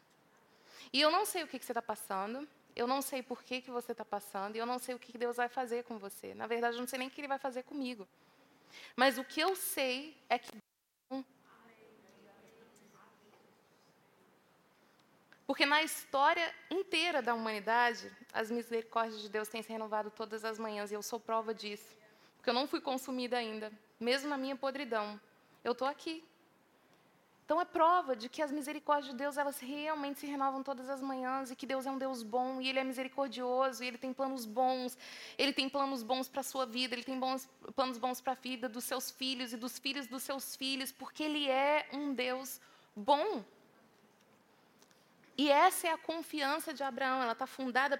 E eu não sei o que, que você está passando, eu não sei por que, que você está passando e eu não sei o que Deus vai fazer com você. Na verdade, eu não sei nem o que Ele vai fazer comigo. Mas o que eu sei é que. Porque na história inteira da humanidade, as misericórdias de Deus têm se renovado todas as manhãs e eu sou prova disso. Porque eu não fui consumida ainda, mesmo na minha podridão. Eu estou aqui, então é prova de que as misericórdias de Deus elas realmente se renovam todas as manhãs e que Deus é um Deus bom e Ele é misericordioso e Ele tem planos bons. Ele tem planos bons para a sua vida, Ele tem bons, planos bons para a vida dos seus filhos e dos filhos dos seus filhos, porque Ele é um Deus bom. E essa é a confiança de Abraão. Ela está fundada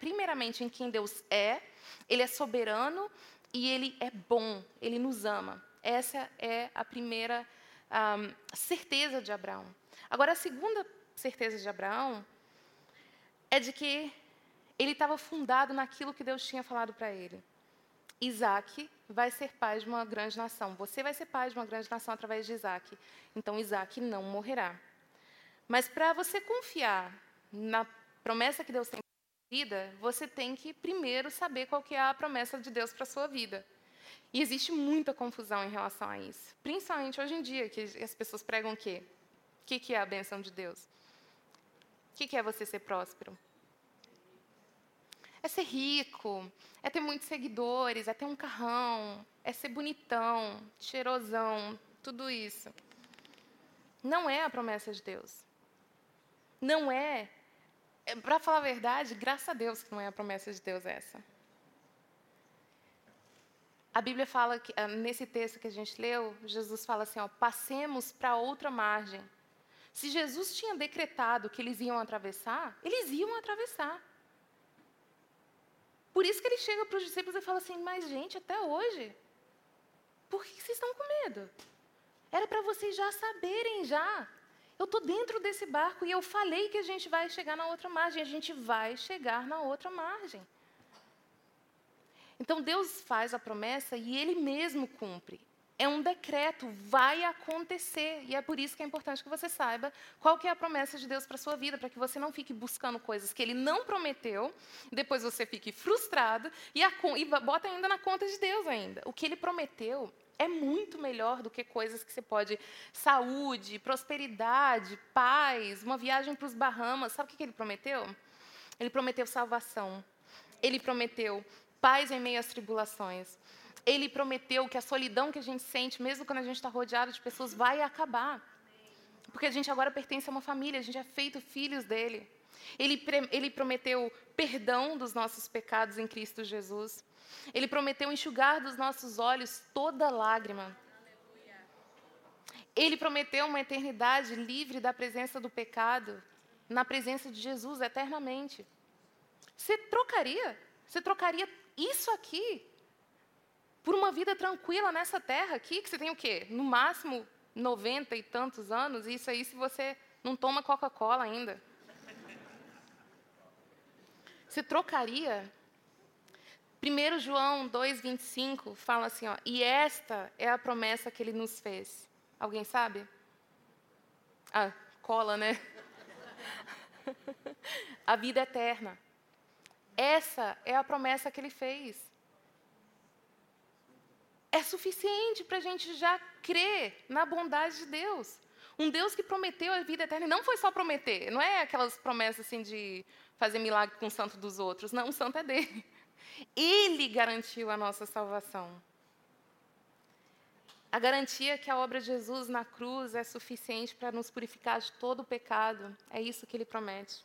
primeiramente em quem Deus é. Ele é soberano e Ele é bom. Ele nos ama. Essa é a primeira um, certeza de Abraão. Agora, a segunda certeza de Abraão é de que ele estava fundado naquilo que Deus tinha falado para ele. Isaac vai ser pai de uma grande nação. Você vai ser pai de uma grande nação através de Isaac. Então, Isaac não morrerá. Mas para você confiar na promessa que Deus tem para vida, você tem que primeiro saber qual que é a promessa de Deus para sua vida. E existe muita confusão em relação a isso. Principalmente hoje em dia, que as pessoas pregam o quê? O que é a benção de Deus? O que é você ser próspero? É ser rico, é ter muitos seguidores, é ter um carrão, é ser bonitão, cheirosão, tudo isso. Não é a promessa de Deus. Não é. é Para falar a verdade, graças a Deus que não é a promessa de Deus essa. A Bíblia fala, que, ah, nesse texto que a gente leu, Jesus fala assim: ó, passemos para outra margem. Se Jesus tinha decretado que eles iam atravessar, eles iam atravessar. Por isso que ele chega para os discípulos e fala assim: Mas, gente, até hoje, por que vocês estão com medo? Era para vocês já saberem já. Eu estou dentro desse barco e eu falei que a gente vai chegar na outra margem. A gente vai chegar na outra margem. Então Deus faz a promessa e Ele mesmo cumpre. É um decreto, vai acontecer. E é por isso que é importante que você saiba qual que é a promessa de Deus para a sua vida, para que você não fique buscando coisas que Ele não prometeu, depois você fique frustrado e, a, e bota ainda na conta de Deus ainda. O que Ele prometeu é muito melhor do que coisas que você pode. Saúde, prosperidade, paz, uma viagem para os Bahamas. Sabe o que ele prometeu? Ele prometeu salvação. Ele prometeu paz em meio às tribulações. Ele prometeu que a solidão que a gente sente, mesmo quando a gente está rodeado de pessoas, vai acabar. Porque a gente agora pertence a uma família, a gente é feito filhos dele. Ele, ele prometeu perdão dos nossos pecados em Cristo Jesus. Ele prometeu enxugar dos nossos olhos toda lágrima. Ele prometeu uma eternidade livre da presença do pecado, na presença de Jesus eternamente. Você trocaria? Você trocaria isso aqui por uma vida tranquila nessa terra aqui, que você tem o quê? No máximo 90 e tantos anos, e isso aí se você não toma Coca-Cola ainda. Você trocaria 1 João 2,25 fala assim, ó, e esta é a promessa que ele nos fez. Alguém sabe? Ah, cola, né? a vida eterna. Essa é a promessa que ele fez. É suficiente para a gente já crer na bondade de Deus. Um Deus que prometeu a vida eterna. E não foi só prometer, não é aquelas promessas assim de fazer milagre com o santo dos outros. Não, o santo é dele. Ele garantiu a nossa salvação. A garantia que a obra de Jesus na cruz é suficiente para nos purificar de todo o pecado, é isso que ele promete.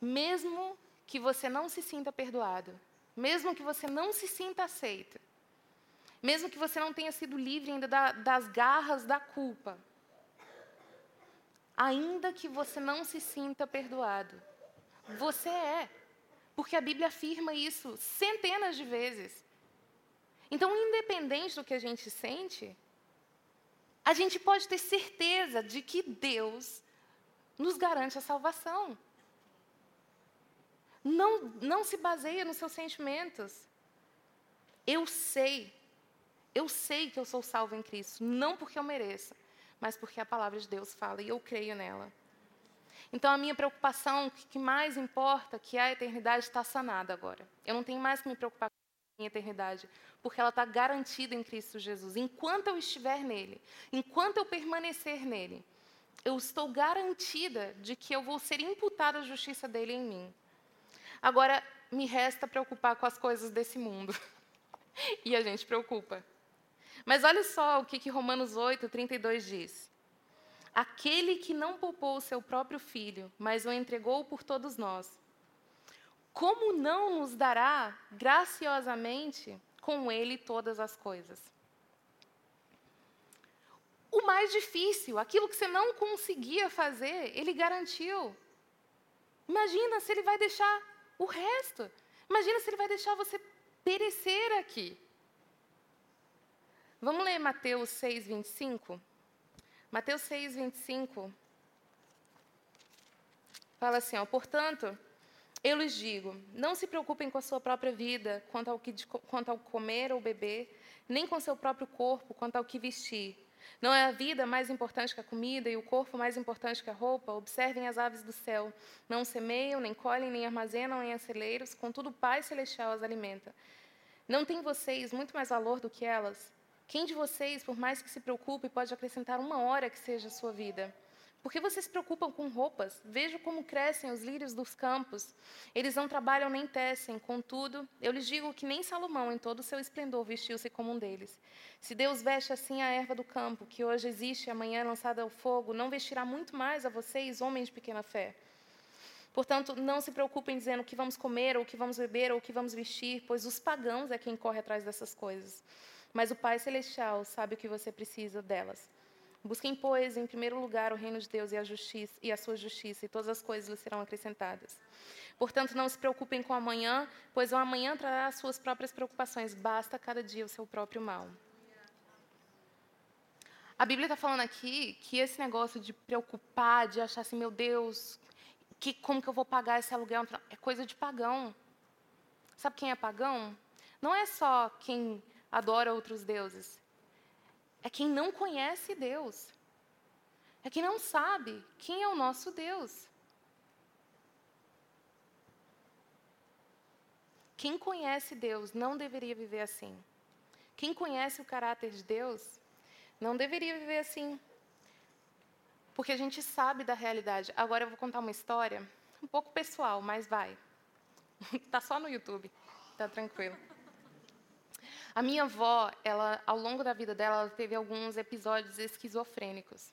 Mesmo que você não se sinta perdoado, mesmo que você não se sinta aceito, mesmo que você não tenha sido livre ainda da, das garras da culpa, ainda que você não se sinta perdoado, você é. Porque a Bíblia afirma isso centenas de vezes. Então, independente do que a gente sente, a gente pode ter certeza de que Deus nos garante a salvação. Não, não se baseia nos seus sentimentos. Eu sei, eu sei que eu sou salvo em Cristo, não porque eu mereça, mas porque a palavra de Deus fala e eu creio nela. Então, a minha preocupação, que mais importa, que a eternidade está sanada agora. Eu não tenho mais que me preocupar com a minha eternidade, porque ela está garantida em Cristo Jesus. Enquanto eu estiver nele, enquanto eu permanecer nele, eu estou garantida de que eu vou ser imputada a justiça dele em mim. Agora, me resta preocupar com as coisas desse mundo. e a gente preocupa. Mas olha só o que, que Romanos 8, 32 diz. Aquele que não poupou o seu próprio filho, mas o entregou por todos nós, como não nos dará graciosamente com ele todas as coisas? O mais difícil, aquilo que você não conseguia fazer, ele garantiu. Imagina se ele vai deixar o resto. Imagina se ele vai deixar você perecer aqui. Vamos ler Mateus 6, 25? Mateus 6, 25 fala assim: ó, portanto, eu lhes digo, não se preocupem com a sua própria vida, quanto ao, que, quanto ao comer ou beber, nem com seu próprio corpo, quanto ao que vestir. Não é a vida mais importante que a comida e o corpo mais importante que a roupa? Observem as aves do céu. Não semeiam, nem colhem, nem armazenam em celeiros, contudo o Pai Celestial as alimenta. Não têm vocês muito mais valor do que elas? Quem de vocês, por mais que se preocupe, pode acrescentar uma hora que seja a sua vida? Por que vocês se preocupam com roupas? Veja como crescem os lírios dos campos. Eles não trabalham nem tecem. Contudo, eu lhes digo que nem Salomão, em todo o seu esplendor, vestiu-se como um deles. Se Deus veste assim a erva do campo, que hoje existe e amanhã é lançada ao fogo, não vestirá muito mais a vocês, homens de pequena fé. Portanto, não se preocupem dizendo o que vamos comer, ou o que vamos beber, ou o que vamos vestir, pois os pagãos é quem corre atrás dessas coisas mas o Pai Celestial sabe o que você precisa delas. Busquem, pois, em primeiro lugar o reino de Deus e a justiça e a sua justiça, e todas as coisas lhe serão acrescentadas. Portanto, não se preocupem com amanhã, pois o amanhã trará as suas próprias preocupações. Basta cada dia o seu próprio mal. A Bíblia está falando aqui que esse negócio de preocupar, de achar assim, meu Deus, que, como que eu vou pagar esse aluguel? É coisa de pagão. Sabe quem é pagão? Não é só quem adora outros deuses. É quem não conhece Deus. É quem não sabe quem é o nosso Deus. Quem conhece Deus não deveria viver assim. Quem conhece o caráter de Deus não deveria viver assim. Porque a gente sabe da realidade. Agora eu vou contar uma história um pouco pessoal, mas vai. tá só no YouTube. Tá tranquilo. A minha avó, ela, ao longo da vida dela, ela teve alguns episódios esquizofrênicos.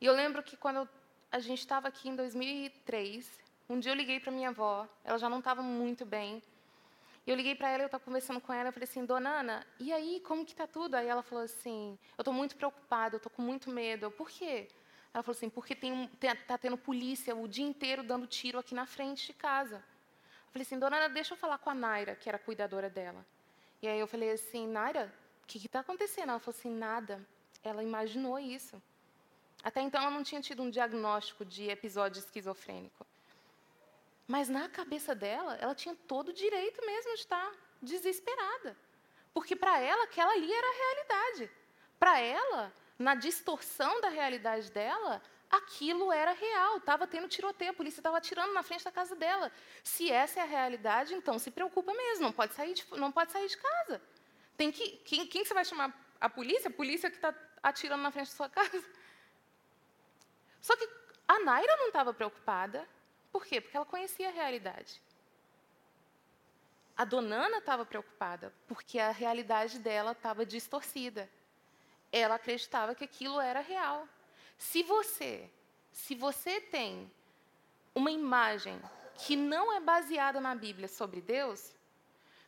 E eu lembro que quando a gente estava aqui em 2003, um dia eu liguei para minha avó, ela já não estava muito bem, eu liguei para ela, eu estava conversando com ela, eu falei assim, Dona Ana, e aí, como que tá tudo? Aí ela falou assim, eu estou muito preocupada, eu estou com muito medo. Eu, Por quê? Ela falou assim, porque tem, tá tendo polícia o dia inteiro dando tiro aqui na frente de casa. Eu falei assim, Dona Ana, deixa eu falar com a Naira, que era a cuidadora dela. E aí eu falei assim, Naira, o que está acontecendo? Ela falou assim, nada. Ela imaginou isso. Até então ela não tinha tido um diagnóstico de episódio esquizofrênico. Mas na cabeça dela, ela tinha todo o direito mesmo de estar desesperada. Porque para ela, aquela ali era a realidade. Para ela, na distorção da realidade dela, aquilo era real. Estava tendo tiroteio, a polícia estava atirando na frente da casa dela. Se essa é a realidade, então se preocupa mesmo, não pode sair de, não pode sair de casa. Tem que, quem, quem você vai chamar? A polícia? A polícia que está atirando na frente da sua casa? Só que a Naira não estava preocupada. Por quê? Porque ela conhecia a realidade. A Donana estava preocupada, porque a realidade dela estava distorcida. Ela acreditava que aquilo era real. Se você, se você tem uma imagem que não é baseada na Bíblia sobre Deus,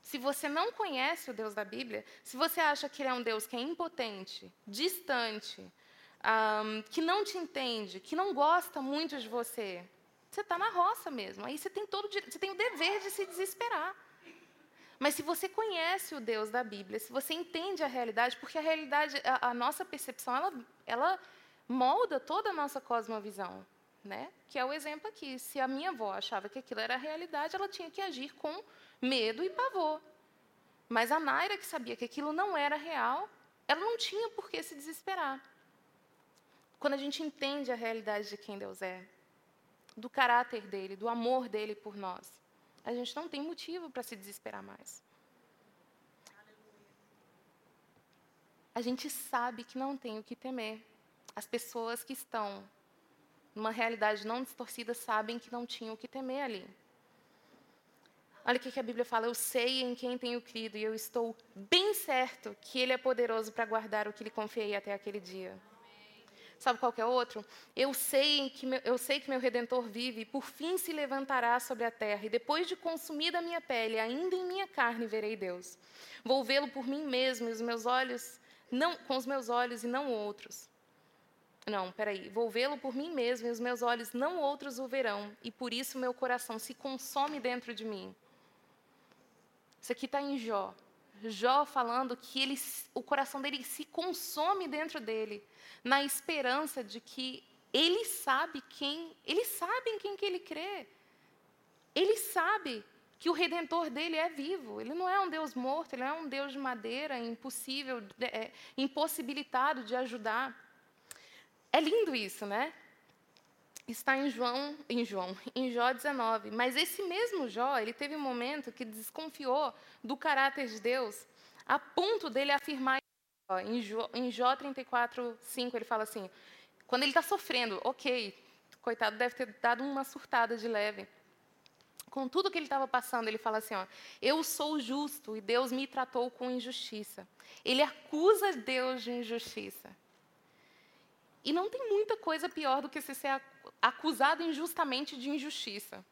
se você não conhece o Deus da Bíblia, se você acha que ele é um Deus que é impotente, distante, um, que não te entende, que não gosta muito de você, você está na roça mesmo. Aí você tem todo você tem o dever de se desesperar. Mas se você conhece o Deus da Bíblia, se você entende a realidade, porque a realidade, a, a nossa percepção, ela, ela molda toda a nossa cosmovisão, né? Que é o exemplo aqui. Se a minha avó achava que aquilo era a realidade, ela tinha que agir com medo e pavor. Mas a Naira, que sabia que aquilo não era real, ela não tinha por que se desesperar. Quando a gente entende a realidade de quem Deus é, do caráter dele, do amor dele por nós. A gente não tem motivo para se desesperar mais. A gente sabe que não tem o que temer. As pessoas que estão numa realidade não distorcida sabem que não tinham o que temer ali. Olha o que a Bíblia fala: Eu sei em quem tenho crido e eu estou bem certo que Ele é poderoso para guardar o que lhe confiei até aquele dia. Sabe qual é outro? Eu sei, que meu, eu sei que meu Redentor vive e por fim se levantará sobre a terra, e depois de consumida a minha pele, ainda em minha carne verei Deus. Vou vê-lo por mim mesmo e os meus olhos, não com os meus olhos e não outros. Não, peraí. Vou vê-lo por mim mesmo e os meus olhos não outros o verão, e por isso meu coração se consome dentro de mim. Isso aqui está em Jó. Jó falando que ele, o coração dele se consome dentro dele, na esperança de que ele sabe quem, ele sabe em quem que ele crê. Ele sabe que o redentor dele é vivo. Ele não é um Deus morto, ele não é um Deus de madeira, impossível, é, impossibilitado de ajudar. É lindo isso, né? Está em João, em João, em Jó 19. Mas esse mesmo Jó, ele teve um momento que desconfiou do caráter de Deus, a ponto dele afirmar em Jó, em Jó 34, 5, ele fala assim: quando ele está sofrendo, ok, coitado, deve ter dado uma surtada de leve. Com tudo que ele estava passando, ele fala assim: ó, eu sou justo e Deus me tratou com injustiça. Ele acusa Deus de injustiça. E não tem muita coisa pior do que se ser acusado injustamente de injustiça.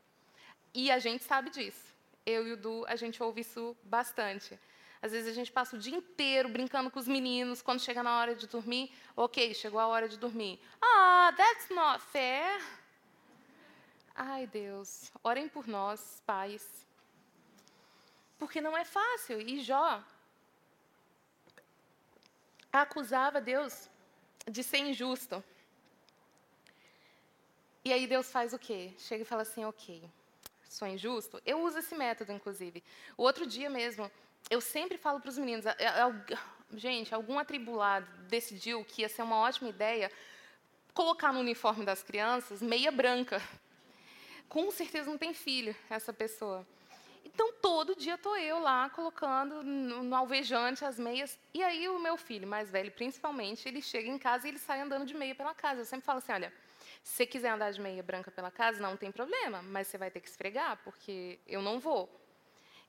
E a gente sabe disso. Eu e o Du, a gente ouve isso bastante. Às vezes a gente passa o dia inteiro brincando com os meninos, quando chega na hora de dormir, ok, chegou a hora de dormir. Ah, that's not fair. Ai, Deus, orem por nós, pais. Porque não é fácil. E Jó acusava Deus de ser injusto. E aí Deus faz o quê? Chega e fala assim, ok, sou injusto? Eu uso esse método, inclusive. O outro dia mesmo, eu sempre falo para os meninos, gente, algum atribulado decidiu que ia ser uma ótima ideia colocar no uniforme das crianças meia branca. Com certeza não tem filho essa pessoa. Então, todo dia estou eu lá colocando no, no, alvejante as meias. E aí, o meu filho mais velho, principalmente, ele chega em casa e ele sai andando de meia pela casa. Eu sempre falo assim: olha, se você quiser andar de meia branca pela casa, não tem problema, mas você vai ter que esfregar, porque eu não vou.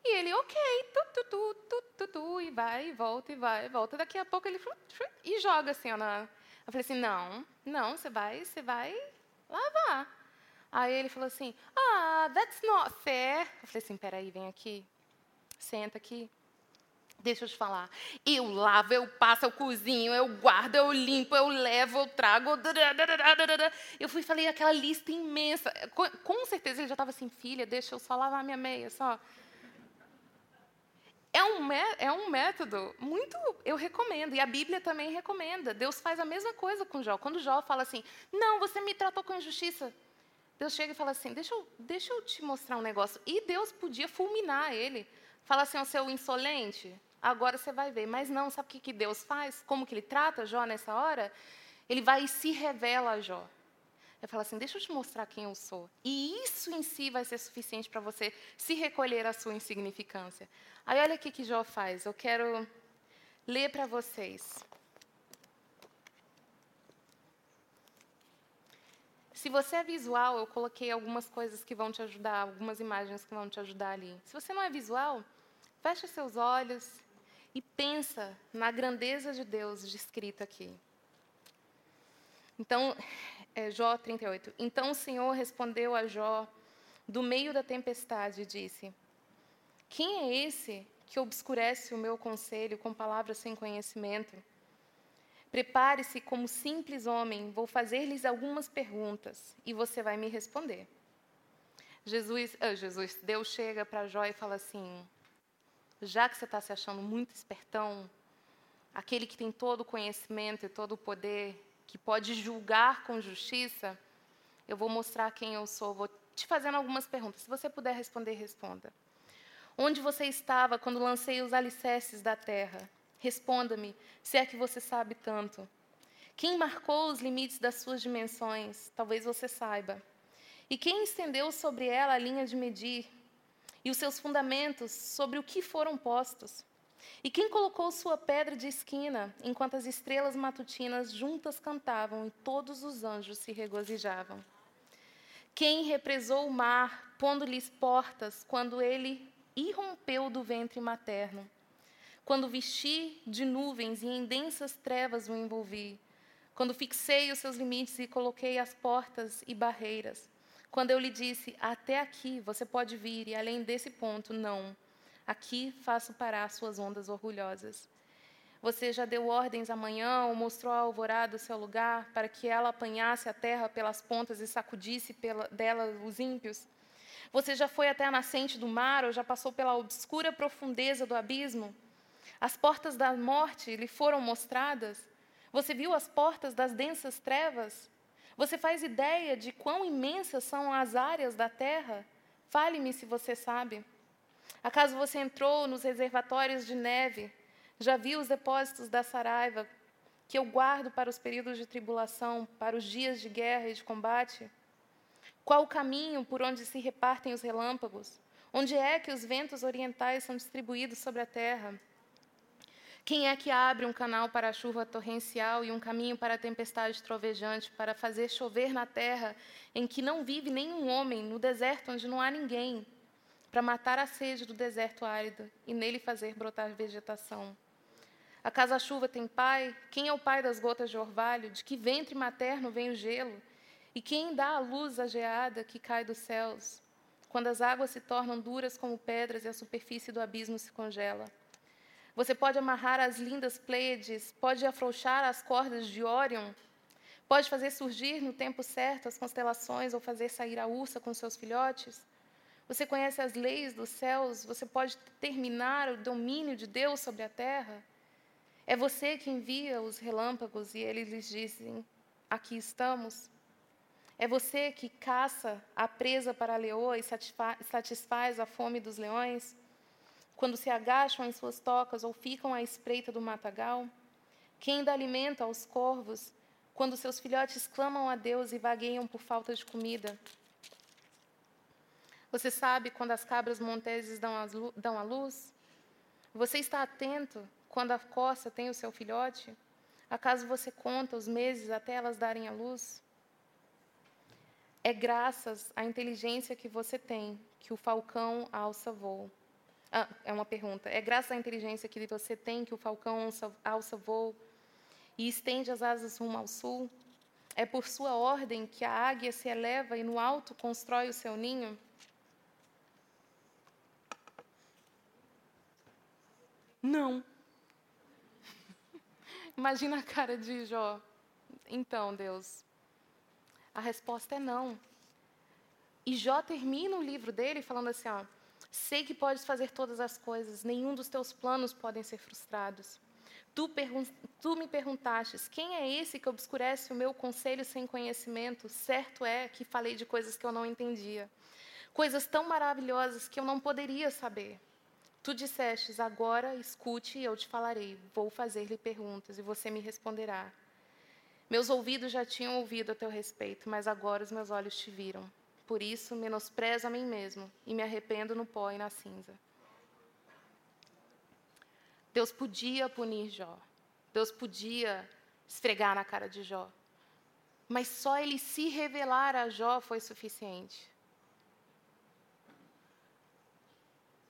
E ele, ok, tu, tu, tu, tu, tu, e vai, e volta, e vai, e volta. Daqui a pouco ele e joga assim, ó, na... Eu falei assim, não, não, você vai, você vai lavar. Aí ele falou assim, ah, that's not fair. Eu falei assim, peraí, vem aqui, senta aqui. Deixa eu te falar. Eu lavo, eu passo, eu cozinho, eu guardo, eu limpo, eu levo, eu trago. Eu fui falei aquela lista imensa. Com, certeza ele já estava assim, filha, deixa eu só lavar minha meia, só. É um, é um método muito, eu recomendo, e a Bíblia também recomenda. Deus faz a mesma coisa com Jó. Quando Jó fala assim, não, você me tratou com injustiça, Deus chega e fala assim, deixa eu, deixa eu te mostrar um negócio. E Deus podia fulminar ele. Fala assim, o seu insolente, agora você vai ver. Mas não, sabe o que, que Deus faz? Como que ele trata Jó nessa hora? Ele vai e se revela a Jó. Ele fala assim: deixa eu te mostrar quem eu sou. E isso em si vai ser suficiente para você se recolher a sua insignificância. Aí olha o que Jó faz. Eu quero ler para vocês. Se você é visual, eu coloquei algumas coisas que vão te ajudar, algumas imagens que vão te ajudar ali. Se você não é visual, feche seus olhos e pensa na grandeza de Deus descrita aqui. Então, é, Jó 38. Então o Senhor respondeu a Jó do meio da tempestade e disse: Quem é esse que obscurece o meu conselho com palavras sem conhecimento? Prepare-se como simples homem, vou fazer-lhes algumas perguntas e você vai me responder. Jesus, ah, Jesus Deus chega para Jó e fala assim: já que você está se achando muito espertão, aquele que tem todo o conhecimento e todo o poder, que pode julgar com justiça, eu vou mostrar quem eu sou, vou te fazendo algumas perguntas. Se você puder responder, responda. Onde você estava quando lancei os alicerces da terra? Responda-me, se é que você sabe tanto. Quem marcou os limites das suas dimensões? Talvez você saiba. E quem estendeu sobre ela a linha de medir? E os seus fundamentos sobre o que foram postos? E quem colocou sua pedra de esquina, enquanto as estrelas matutinas juntas cantavam e todos os anjos se regozijavam? Quem represou o mar, pondo-lhes portas, quando ele irrompeu do ventre materno? Quando vesti de nuvens e em densas trevas o envolvi? Quando fixei os seus limites e coloquei as portas e barreiras? Quando eu lhe disse, até aqui você pode vir e além desse ponto, não. Aqui faço parar suas ondas orgulhosas. Você já deu ordens amanhã ou mostrou a alvorada o seu lugar para que ela apanhasse a terra pelas pontas e sacudisse pela, dela os ímpios? Você já foi até a nascente do mar ou já passou pela obscura profundeza do abismo? As portas da morte lhe foram mostradas? Você viu as portas das densas trevas? Você faz ideia de quão imensas são as áreas da terra? Fale-me se você sabe. Acaso você entrou nos reservatórios de neve? Já viu os depósitos da saraiva que eu guardo para os períodos de tribulação, para os dias de guerra e de combate? Qual o caminho por onde se repartem os relâmpagos? Onde é que os ventos orientais são distribuídos sobre a terra? Quem é que abre um canal para a chuva torrencial e um caminho para a tempestade trovejante, para fazer chover na terra em que não vive nenhum homem, no deserto onde não há ninguém? para matar a sede do deserto árido e nele fazer brotar vegetação. Acaso a chuva tem pai? Quem é o pai das gotas de orvalho? De que ventre materno vem o gelo? E quem dá a luz à geada que cai dos céus? Quando as águas se tornam duras como pedras e a superfície do abismo se congela. Você pode amarrar as lindas Pleiades, pode afrouxar as cordas de Órion, pode fazer surgir no tempo certo as constelações ou fazer sair a ursa com seus filhotes. Você conhece as leis dos céus? Você pode terminar o domínio de Deus sobre a terra? É você que envia os relâmpagos e eles lhes dizem: Aqui estamos. É você que caça a presa para a leoa e satisfaz a fome dos leões? Quando se agacham em suas tocas ou ficam à espreita do matagal? Quem dá alimento aos corvos quando seus filhotes clamam a Deus e vagueiam por falta de comida? Você sabe quando as cabras monteses dão a luz? Você está atento quando a coça tem o seu filhote? Acaso você conta os meses até elas darem a luz? É graças à inteligência que você tem que o falcão alça voo. Ah, é uma pergunta. É graças à inteligência que você tem que o falcão alça, voo e estende as asas rumo ao sul? É por sua ordem que a águia se eleva e no alto constrói o seu ninho? Não. Imagina a cara de Jó. Então, Deus, a resposta é não. E Jó termina o livro dele falando assim: ó, sei que podes fazer todas as coisas, nenhum dos teus planos podem ser frustrados. Tu, tu, me perguntastes: quem é esse que obscurece o meu conselho sem conhecimento? Certo é que falei de coisas que eu não entendia, coisas tão maravilhosas que eu não poderia saber. Tu dissestes: Agora escute e eu te falarei. Vou fazer-lhe perguntas e você me responderá. Meus ouvidos já tinham ouvido a teu respeito, mas agora os meus olhos te viram. Por isso, menosprezo a mim mesmo e me arrependo no pó e na cinza. Deus podia punir Jó. Deus podia esfregar na cara de Jó. Mas só ele se revelar a Jó foi suficiente.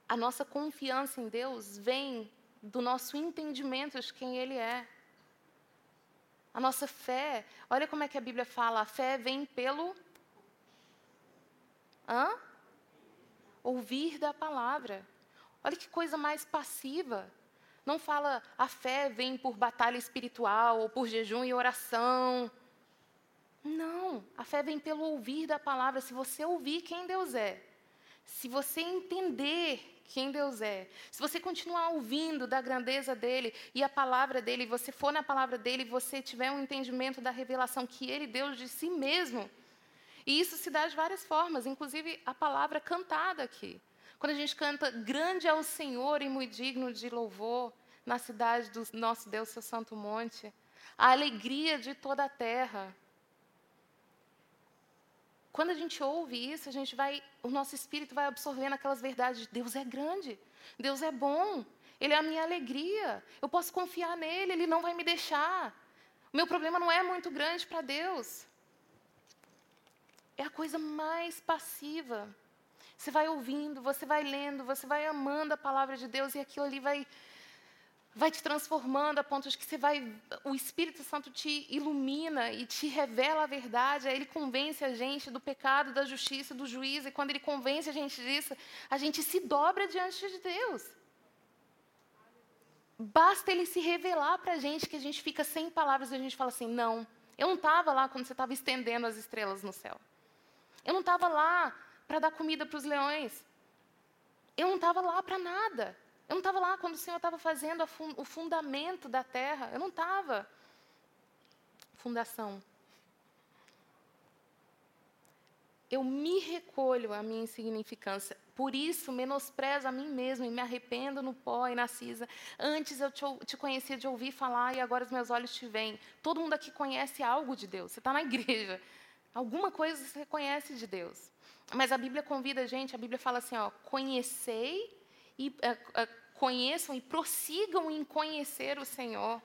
A nossa confiança em Deus vem do nosso entendimento de quem Ele é. A nossa fé, olha como é que a Bíblia fala, a fé vem pelo Hã? Ouvir da palavra. Olha que coisa mais passiva. Não fala a fé vem por batalha espiritual ou por jejum e oração. Não, a fé vem pelo ouvir da palavra. Se você ouvir quem Deus é, se você entender quem Deus é, se você continuar ouvindo da grandeza dele e a palavra dele, você for na palavra dele, você tiver um entendimento da revelação que ele deu de si mesmo, e isso se dá de várias formas, inclusive a palavra cantada aqui. Quando a gente canta grande é o Senhor e muito digno de louvor na cidade do nosso Deus, seu santo monte, a alegria de toda a terra. Quando a gente ouve isso, a gente vai, o nosso espírito vai absorvendo aquelas verdades. Deus é grande, Deus é bom, Ele é a minha alegria. Eu posso confiar nele, Ele não vai me deixar. O meu problema não é muito grande para Deus. É a coisa mais passiva. Você vai ouvindo, você vai lendo, você vai amando a palavra de Deus e aquilo ali vai vai te transformando a ponto de que você vai, o Espírito Santo te ilumina e te revela a verdade, aí ele convence a gente do pecado, da justiça, do juízo, e quando ele convence a gente disso, a gente se dobra diante de Deus. Basta ele se revelar para a gente que a gente fica sem palavras e a gente fala assim: não, eu não estava lá quando você estava estendendo as estrelas no céu. Eu não estava lá para dar comida para os leões. Eu não estava lá para nada. Eu não estava lá quando o Senhor estava fazendo fun o fundamento da terra. Eu não estava. Fundação. Eu me recolho à minha insignificância. Por isso, menosprezo a mim mesmo e me arrependo no pó e na cisa. Antes eu te, te conhecia de ouvir falar e agora os meus olhos te veem. Todo mundo aqui conhece algo de Deus. Você está na igreja. Alguma coisa você conhece de Deus. Mas a Bíblia convida a gente, a Bíblia fala assim, ó, conhecei e é, é, conheçam e prossigam em conhecer o Senhor.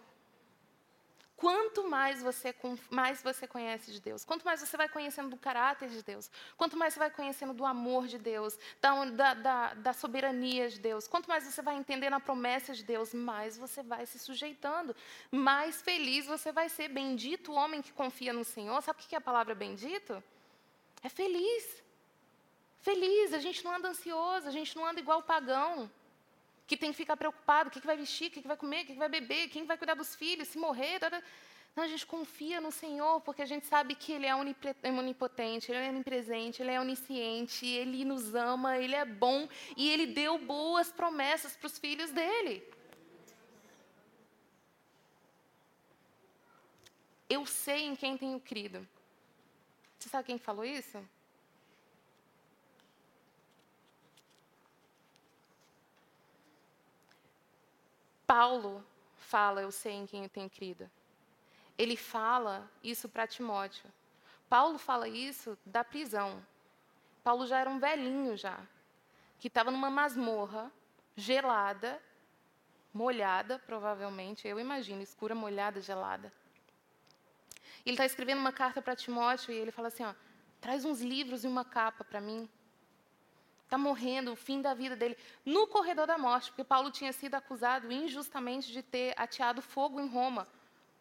Quanto mais você, mais você conhece de Deus, quanto mais você vai conhecendo do caráter de Deus, quanto mais você vai conhecendo do amor de Deus, da, da, da soberania de Deus, quanto mais você vai entendendo a promessa de Deus, mais você vai se sujeitando, mais feliz você vai ser. Bendito o homem que confia no Senhor. Sabe o que é a palavra bendito? É feliz. Feliz, a gente não anda ansioso, a gente não anda igual pagão que tem que ficar preocupado, o que, que vai vestir, o que, que vai comer, o que, que vai beber, quem vai cuidar dos filhos, se morrer. Não, a gente confia no Senhor, porque a gente sabe que Ele é onipotente, Ele é onipresente, Ele é onisciente, Ele nos ama, Ele é bom e Ele deu boas promessas para os filhos dele. Eu sei em quem tenho crido. Você sabe quem falou isso? Paulo fala, eu sei em quem eu tenho crido. Ele fala isso para Timóteo. Paulo fala isso da prisão. Paulo já era um velhinho já, que estava numa masmorra gelada, molhada, provavelmente, eu imagino, escura, molhada, gelada. Ele está escrevendo uma carta para Timóteo e ele fala assim: ó, traz uns livros e uma capa para mim. Está morrendo, o fim da vida dele, no corredor da morte, porque Paulo tinha sido acusado injustamente de ter ateado fogo em Roma,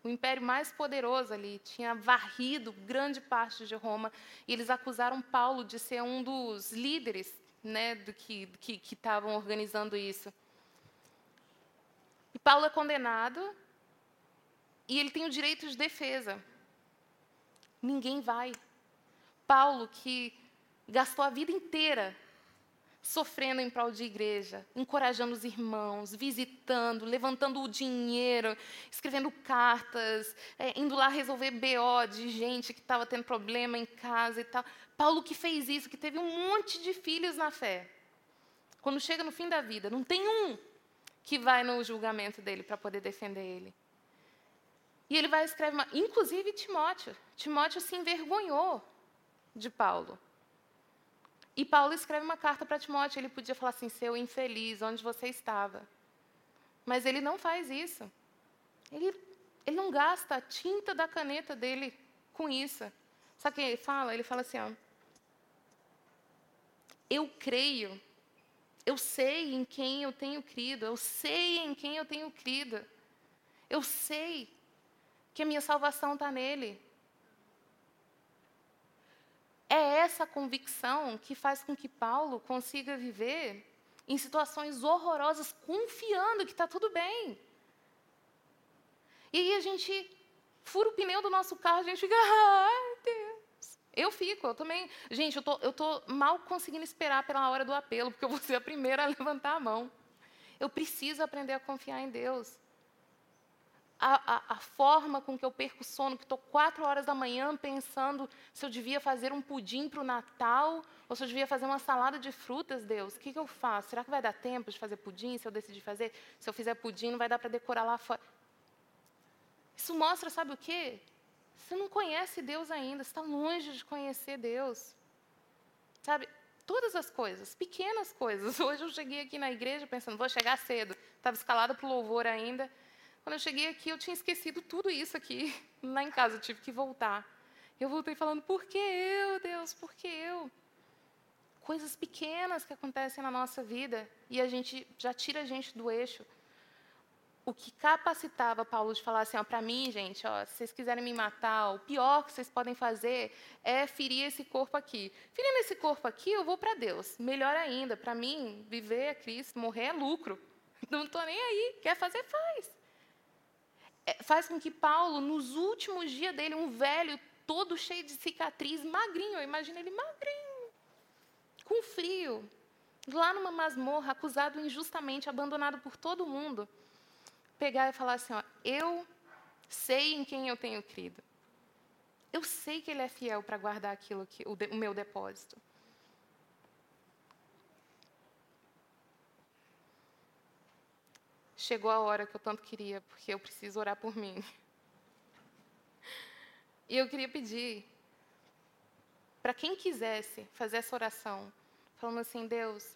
o império mais poderoso ali, tinha varrido grande parte de Roma, e eles acusaram Paulo de ser um dos líderes né, do que estavam organizando isso. E Paulo é condenado, e ele tem o direito de defesa. Ninguém vai. Paulo, que gastou a vida inteira sofrendo em prol de igreja, encorajando os irmãos, visitando, levantando o dinheiro, escrevendo cartas, é, indo lá resolver BO de gente que estava tendo problema em casa e tal. Paulo que fez isso, que teve um monte de filhos na fé. Quando chega no fim da vida, não tem um que vai no julgamento dele para poder defender ele. E ele vai escrever, uma, inclusive Timóteo. Timóteo se envergonhou de Paulo. E Paulo escreve uma carta para Timóteo. Ele podia falar assim: seu infeliz, onde você estava? Mas ele não faz isso. Ele, ele não gasta a tinta da caneta dele com isso. Sabe o que ele fala? Ele fala assim: ó, eu creio, eu sei em quem eu tenho crido, eu sei em quem eu tenho crido, eu sei que a minha salvação está nele. É essa convicção que faz com que Paulo consiga viver em situações horrorosas, confiando que está tudo bem. E aí a gente fura o pneu do nosso carro, a gente fica, ai Deus. Eu fico, eu também. Gente, eu tô, eu tô mal conseguindo esperar pela hora do apelo, porque eu vou ser a primeira a levantar a mão. Eu preciso aprender a confiar em Deus a, a, a, forma com que eu perco sono, que estou quatro horas da manhã pensando se eu devia fazer um pudim para o Natal ou se eu devia fazer uma salada de frutas, Deus, o que, que eu faço? Será que vai dar tempo de fazer pudim se eu decidir fazer? Se eu fizer pudim, não vai dar para decorar lá fora. Isso mostra, sabe o quê? Você não conhece Deus ainda, você está longe de conhecer Deus. Sabe, todas as coisas, pequenas coisas. Hoje eu cheguei aqui na igreja pensando, vou chegar cedo. Estava escalada para o louvor ainda. Quando eu cheguei aqui, eu tinha esquecido tudo isso aqui lá em casa, eu tive que voltar. Eu voltei falando: por que eu, Deus? Por que eu? Coisas pequenas que acontecem na nossa vida e a gente já tira a gente do eixo. O que capacitava Paulo de falar assim, para mim, gente, ó, se vocês quiserem me matar, o pior que vocês podem fazer é ferir esse corpo aqui. Ferindo esse corpo aqui, eu vou para Deus. Melhor ainda, para mim, viver é Cristo, morrer é lucro. Não estou nem aí. Quer fazer, faz. É, faz com que Paulo, nos últimos dias dele, um velho todo cheio de cicatriz, magrinho, imagina ele magrinho, com frio, lá numa masmorra, acusado injustamente, abandonado por todo mundo, pegar e falar assim: ó, eu sei em quem eu tenho crido. Eu sei que ele é fiel para guardar aquilo que o, de, o meu depósito. Chegou a hora que eu tanto queria, porque eu preciso orar por mim. E eu queria pedir para quem quisesse fazer essa oração, falando assim: Deus,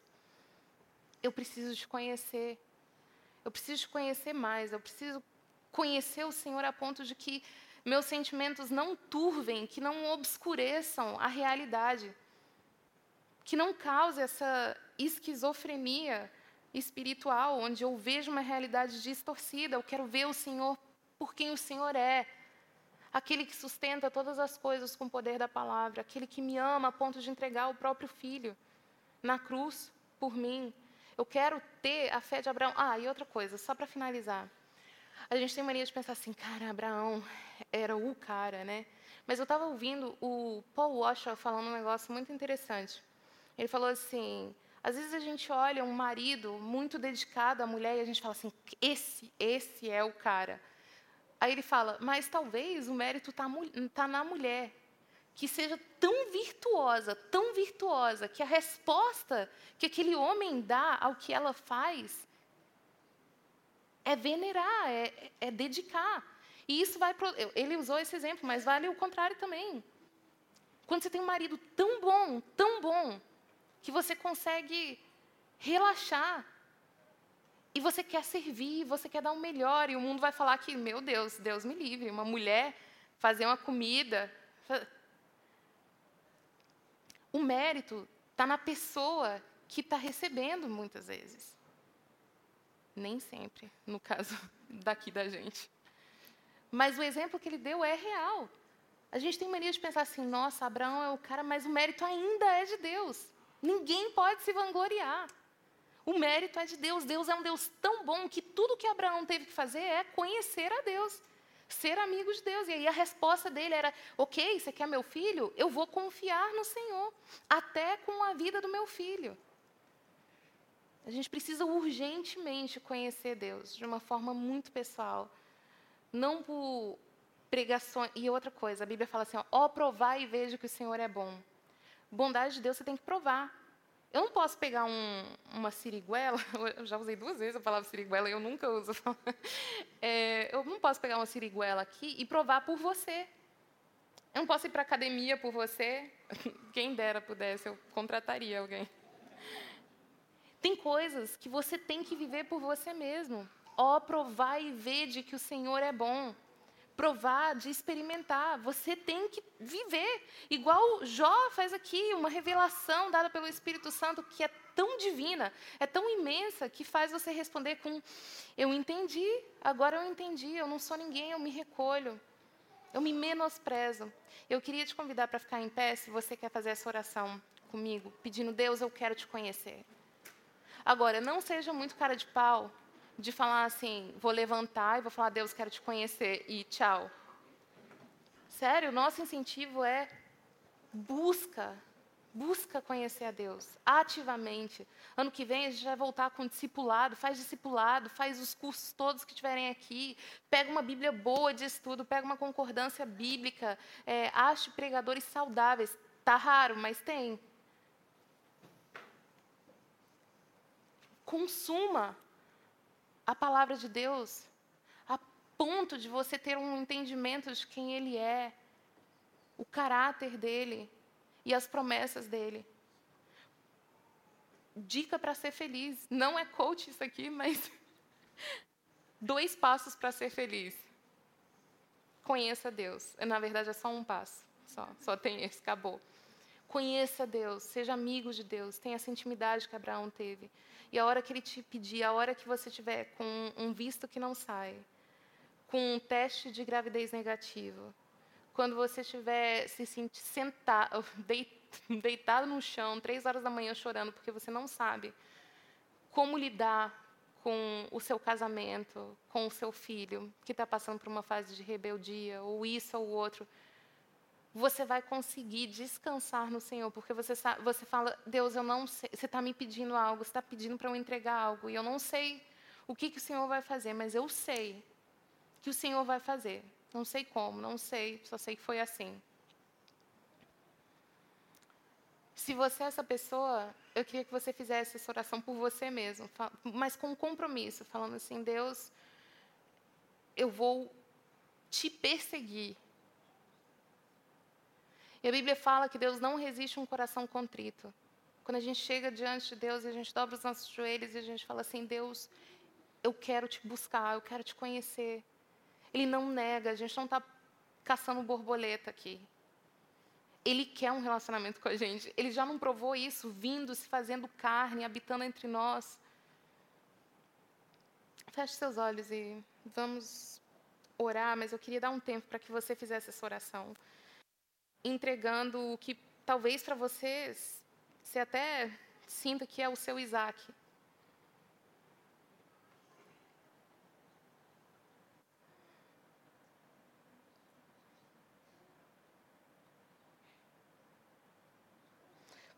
eu preciso te conhecer. Eu preciso te conhecer mais. Eu preciso conhecer o Senhor a ponto de que meus sentimentos não turvem, que não obscureçam a realidade, que não cause essa esquizofrenia espiritual, onde eu vejo uma realidade distorcida. Eu quero ver o Senhor por quem o Senhor é. Aquele que sustenta todas as coisas com o poder da palavra, aquele que me ama a ponto de entregar o próprio filho na cruz por mim. Eu quero ter a fé de Abraão. Ah, e outra coisa, só para finalizar. A gente tem mania de pensar assim, cara, Abraão era o cara, né? Mas eu estava ouvindo o Paul Washer falando um negócio muito interessante. Ele falou assim: às vezes a gente olha um marido muito dedicado à mulher e a gente fala assim: esse, esse é o cara. Aí ele fala, mas talvez o mérito está tá na mulher, que seja tão virtuosa, tão virtuosa, que a resposta que aquele homem dá ao que ela faz é venerar, é, é dedicar. E isso vai. Pro, ele usou esse exemplo, mas vale o contrário também. Quando você tem um marido tão bom, tão bom, que você consegue relaxar, e você quer servir, você quer dar o um melhor, e o mundo vai falar que, meu Deus, Deus me livre, uma mulher fazer uma comida. O mérito está na pessoa que está recebendo, muitas vezes. Nem sempre, no caso daqui da gente. Mas o exemplo que ele deu é real. A gente tem mania de pensar assim: nossa, Abraão é o cara, mas o mérito ainda é de Deus. Ninguém pode se vangloriar. O mérito é de Deus. Deus é um Deus tão bom que tudo que Abraão teve que fazer é conhecer a Deus, ser amigo de Deus. E aí a resposta dele era: Ok, você quer meu filho? Eu vou confiar no Senhor, até com a vida do meu filho. A gente precisa urgentemente conhecer Deus de uma forma muito pessoal. Não por pregações. E outra coisa, a Bíblia fala assim: ó, provar e veja que o Senhor é bom. Bondade de Deus você tem que provar. Eu não posso pegar um, uma siriguela, eu já usei duas vezes a palavra siriguela eu nunca uso. É, eu não posso pegar uma siriguela aqui e provar por você. Eu não posso ir para a academia por você. Quem dera pudesse, eu contrataria alguém. Tem coisas que você tem que viver por você mesmo. Ó, oh, provar e ver de que o Senhor é bom provar, de experimentar. Você tem que viver. Igual Jó faz aqui, uma revelação dada pelo Espírito Santo que é tão divina, é tão imensa, que faz você responder com: Eu entendi, agora eu entendi, eu não sou ninguém, eu me recolho. Eu me menosprezo. Eu queria te convidar para ficar em pé, se você quer fazer essa oração comigo, pedindo: Deus, eu quero te conhecer. Agora, não seja muito cara de pau de falar assim, vou levantar e vou falar, Deus, quero te conhecer e tchau. Sério, nosso incentivo é busca, busca conhecer a Deus ativamente. Ano que vem a gente vai voltar com discipulado, faz discipulado, faz os cursos todos que tiverem aqui, pega uma Bíblia boa de estudo, pega uma concordância bíblica, é, ache pregadores saudáveis. Tá raro, mas tem. Consuma a palavra de Deus, a ponto de você ter um entendimento de quem Ele é, o caráter dele e as promessas dele. Dica para ser feliz. Não é coach isso aqui, mas dois passos para ser feliz. Conheça Deus. Na verdade, é só um passo. Só, só tem esse, acabou. Conheça Deus, seja amigo de Deus, tenha essa intimidade que Abraão teve. E a hora que ele te pedir, a hora que você tiver com um visto que não sai, com um teste de gravidez negativo, quando você estiver se sentir sentado, deitado no chão, três horas da manhã chorando, porque você não sabe como lidar com o seu casamento, com o seu filho, que está passando por uma fase de rebeldia, ou isso ou outro, você vai conseguir descansar no Senhor, porque você, você fala, Deus, eu não sei, você está me pedindo algo, você está pedindo para eu entregar algo, e eu não sei o que, que o Senhor vai fazer, mas eu sei que o Senhor vai fazer. Não sei como, não sei, só sei que foi assim. Se você é essa pessoa, eu queria que você fizesse essa oração por você mesmo, mas com compromisso, falando assim: Deus, eu vou te perseguir e a Bíblia fala que Deus não resiste a um coração contrito. Quando a gente chega diante de Deus e a gente dobra os nossos joelhos e a gente fala assim: Deus, eu quero te buscar, eu quero te conhecer. Ele não nega, a gente não está caçando borboleta aqui. Ele quer um relacionamento com a gente. Ele já não provou isso, vindo, se fazendo carne, habitando entre nós. Feche seus olhos e vamos orar, mas eu queria dar um tempo para que você fizesse essa oração entregando o que talvez para vocês você até sinta que é o seu Isaac.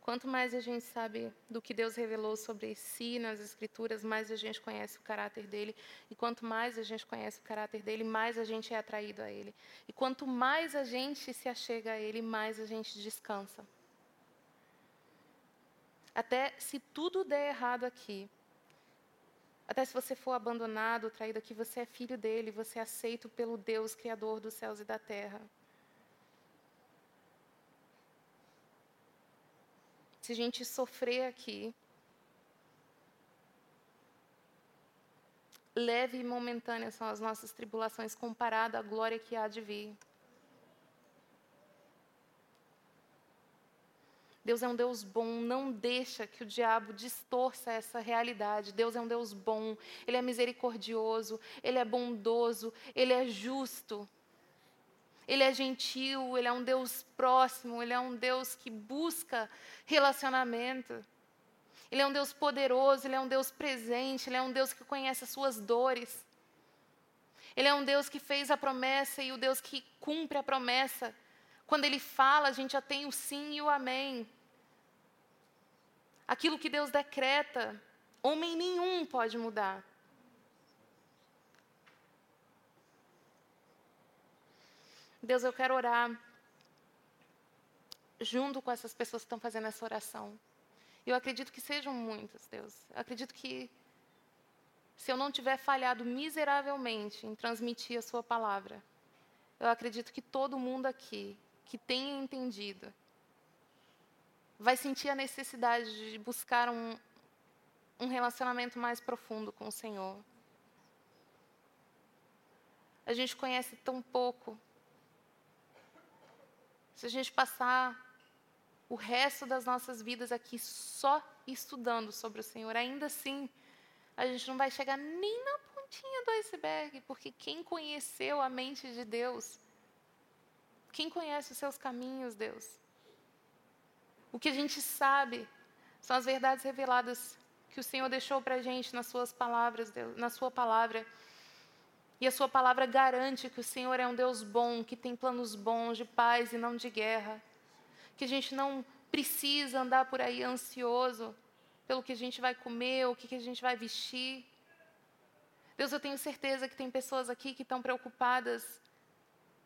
Quanto mais a gente sabe do que Deus revelou sobre si nas Escrituras, mais a gente conhece o caráter dele. E quanto mais a gente conhece o caráter dele, mais a gente é atraído a ele. E quanto mais a gente se achega a ele, mais a gente descansa. Até se tudo der errado aqui, até se você for abandonado, traído aqui, você é filho dele, você é aceito pelo Deus, Criador dos céus e da terra. Se a gente sofrer aqui, leve e momentâneas são as nossas tribulações comparado à glória que há de vir. Deus é um Deus bom, não deixa que o diabo distorça essa realidade. Deus é um Deus bom, Ele é misericordioso, Ele é bondoso, Ele é justo. Ele é gentil, ele é um Deus próximo, ele é um Deus que busca relacionamento. Ele é um Deus poderoso, ele é um Deus presente, ele é um Deus que conhece as suas dores. Ele é um Deus que fez a promessa e o Deus que cumpre a promessa. Quando ele fala, a gente já tem o sim e o amém. Aquilo que Deus decreta, homem nenhum pode mudar. Deus, eu quero orar junto com essas pessoas que estão fazendo essa oração. Eu acredito que sejam muitas, Deus. Eu acredito que se eu não tiver falhado miseravelmente em transmitir a Sua palavra, eu acredito que todo mundo aqui que tenha entendido vai sentir a necessidade de buscar um, um relacionamento mais profundo com o Senhor. A gente conhece tão pouco se a gente passar o resto das nossas vidas aqui só estudando sobre o Senhor, ainda assim, a gente não vai chegar nem na pontinha do iceberg, porque quem conheceu a mente de Deus, quem conhece os seus caminhos, Deus? O que a gente sabe são as verdades reveladas que o Senhor deixou para a gente nas suas palavras, Deus, na sua palavra. E a sua palavra garante que o Senhor é um Deus bom, que tem planos bons de paz e não de guerra. Que a gente não precisa andar por aí ansioso pelo que a gente vai comer, o que a gente vai vestir. Deus, eu tenho certeza que tem pessoas aqui que estão preocupadas,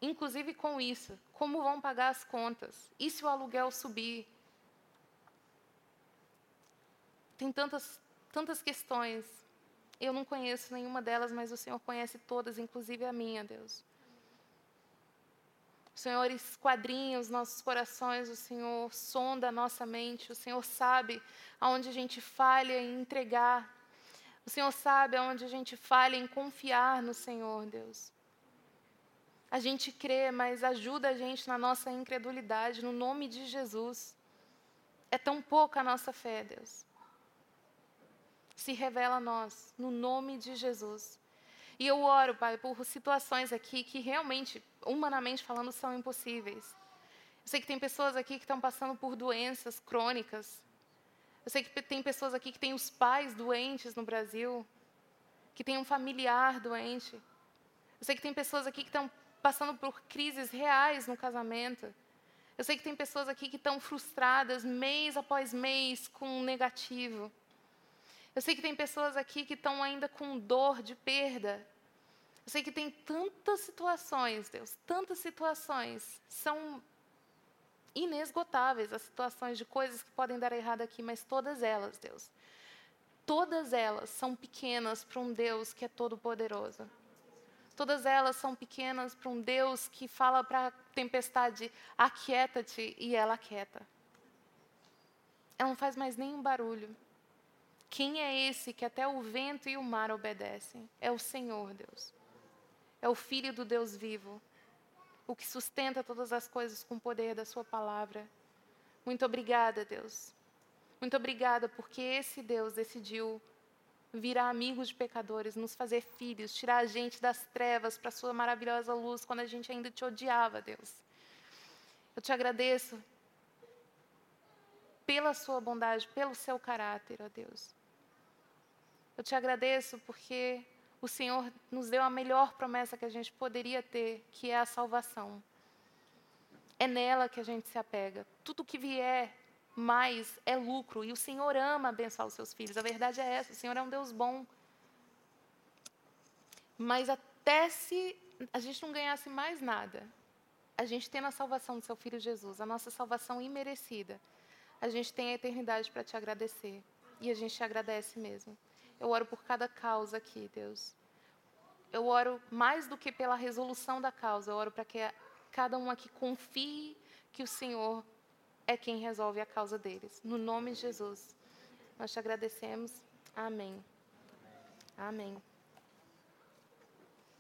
inclusive com isso. Como vão pagar as contas? E se o aluguel subir? Tem tantas, tantas questões. Eu não conheço nenhuma delas, mas o Senhor conhece todas, inclusive a minha, Deus. O Senhor esquadrinha os nossos corações, o Senhor sonda a nossa mente, o Senhor sabe aonde a gente falha em entregar. O Senhor sabe aonde a gente falha em confiar no Senhor, Deus. A gente crê, mas ajuda a gente na nossa incredulidade, no nome de Jesus. É tão pouca a nossa fé, Deus se revela a nós, no nome de Jesus. E eu oro, Pai, por situações aqui que realmente, humanamente falando, são impossíveis. Eu sei que tem pessoas aqui que estão passando por doenças crônicas. Eu sei que tem pessoas aqui que têm os pais doentes no Brasil, que tem um familiar doente. Eu sei que tem pessoas aqui que estão passando por crises reais no casamento. Eu sei que tem pessoas aqui que estão frustradas mês após mês com um negativo. Eu sei que tem pessoas aqui que estão ainda com dor de perda. Eu sei que tem tantas situações, Deus, tantas situações. São inesgotáveis as situações de coisas que podem dar errado aqui, mas todas elas, Deus, todas elas são pequenas para um Deus que é todo-poderoso. Todas elas são pequenas para um Deus que fala para a tempestade: aquieta-te, e ela aquieta. Ela não faz mais nenhum barulho. Quem é esse que até o vento e o mar obedecem? É o Senhor, Deus. É o Filho do Deus vivo, o que sustenta todas as coisas com o poder da Sua palavra. Muito obrigada, Deus. Muito obrigada, porque esse Deus decidiu virar amigos de pecadores, nos fazer filhos, tirar a gente das trevas para a Sua maravilhosa luz quando a gente ainda te odiava, Deus. Eu te agradeço pela Sua bondade, pelo Seu caráter, ó Deus. Eu te agradeço porque o Senhor nos deu a melhor promessa que a gente poderia ter, que é a salvação. É nela que a gente se apega. Tudo que vier mais é lucro. E o Senhor ama abençoar os seus filhos. A verdade é essa: o Senhor é um Deus bom. Mas até se a gente não ganhasse mais nada, a gente tem a salvação do seu filho Jesus, a nossa salvação imerecida, a gente tem a eternidade para te agradecer. E a gente te agradece mesmo. Eu oro por cada causa aqui, Deus. Eu oro mais do que pela resolução da causa, eu oro para que cada um aqui confie que o Senhor é quem resolve a causa deles. No nome de Jesus, nós te agradecemos. Amém. Amém.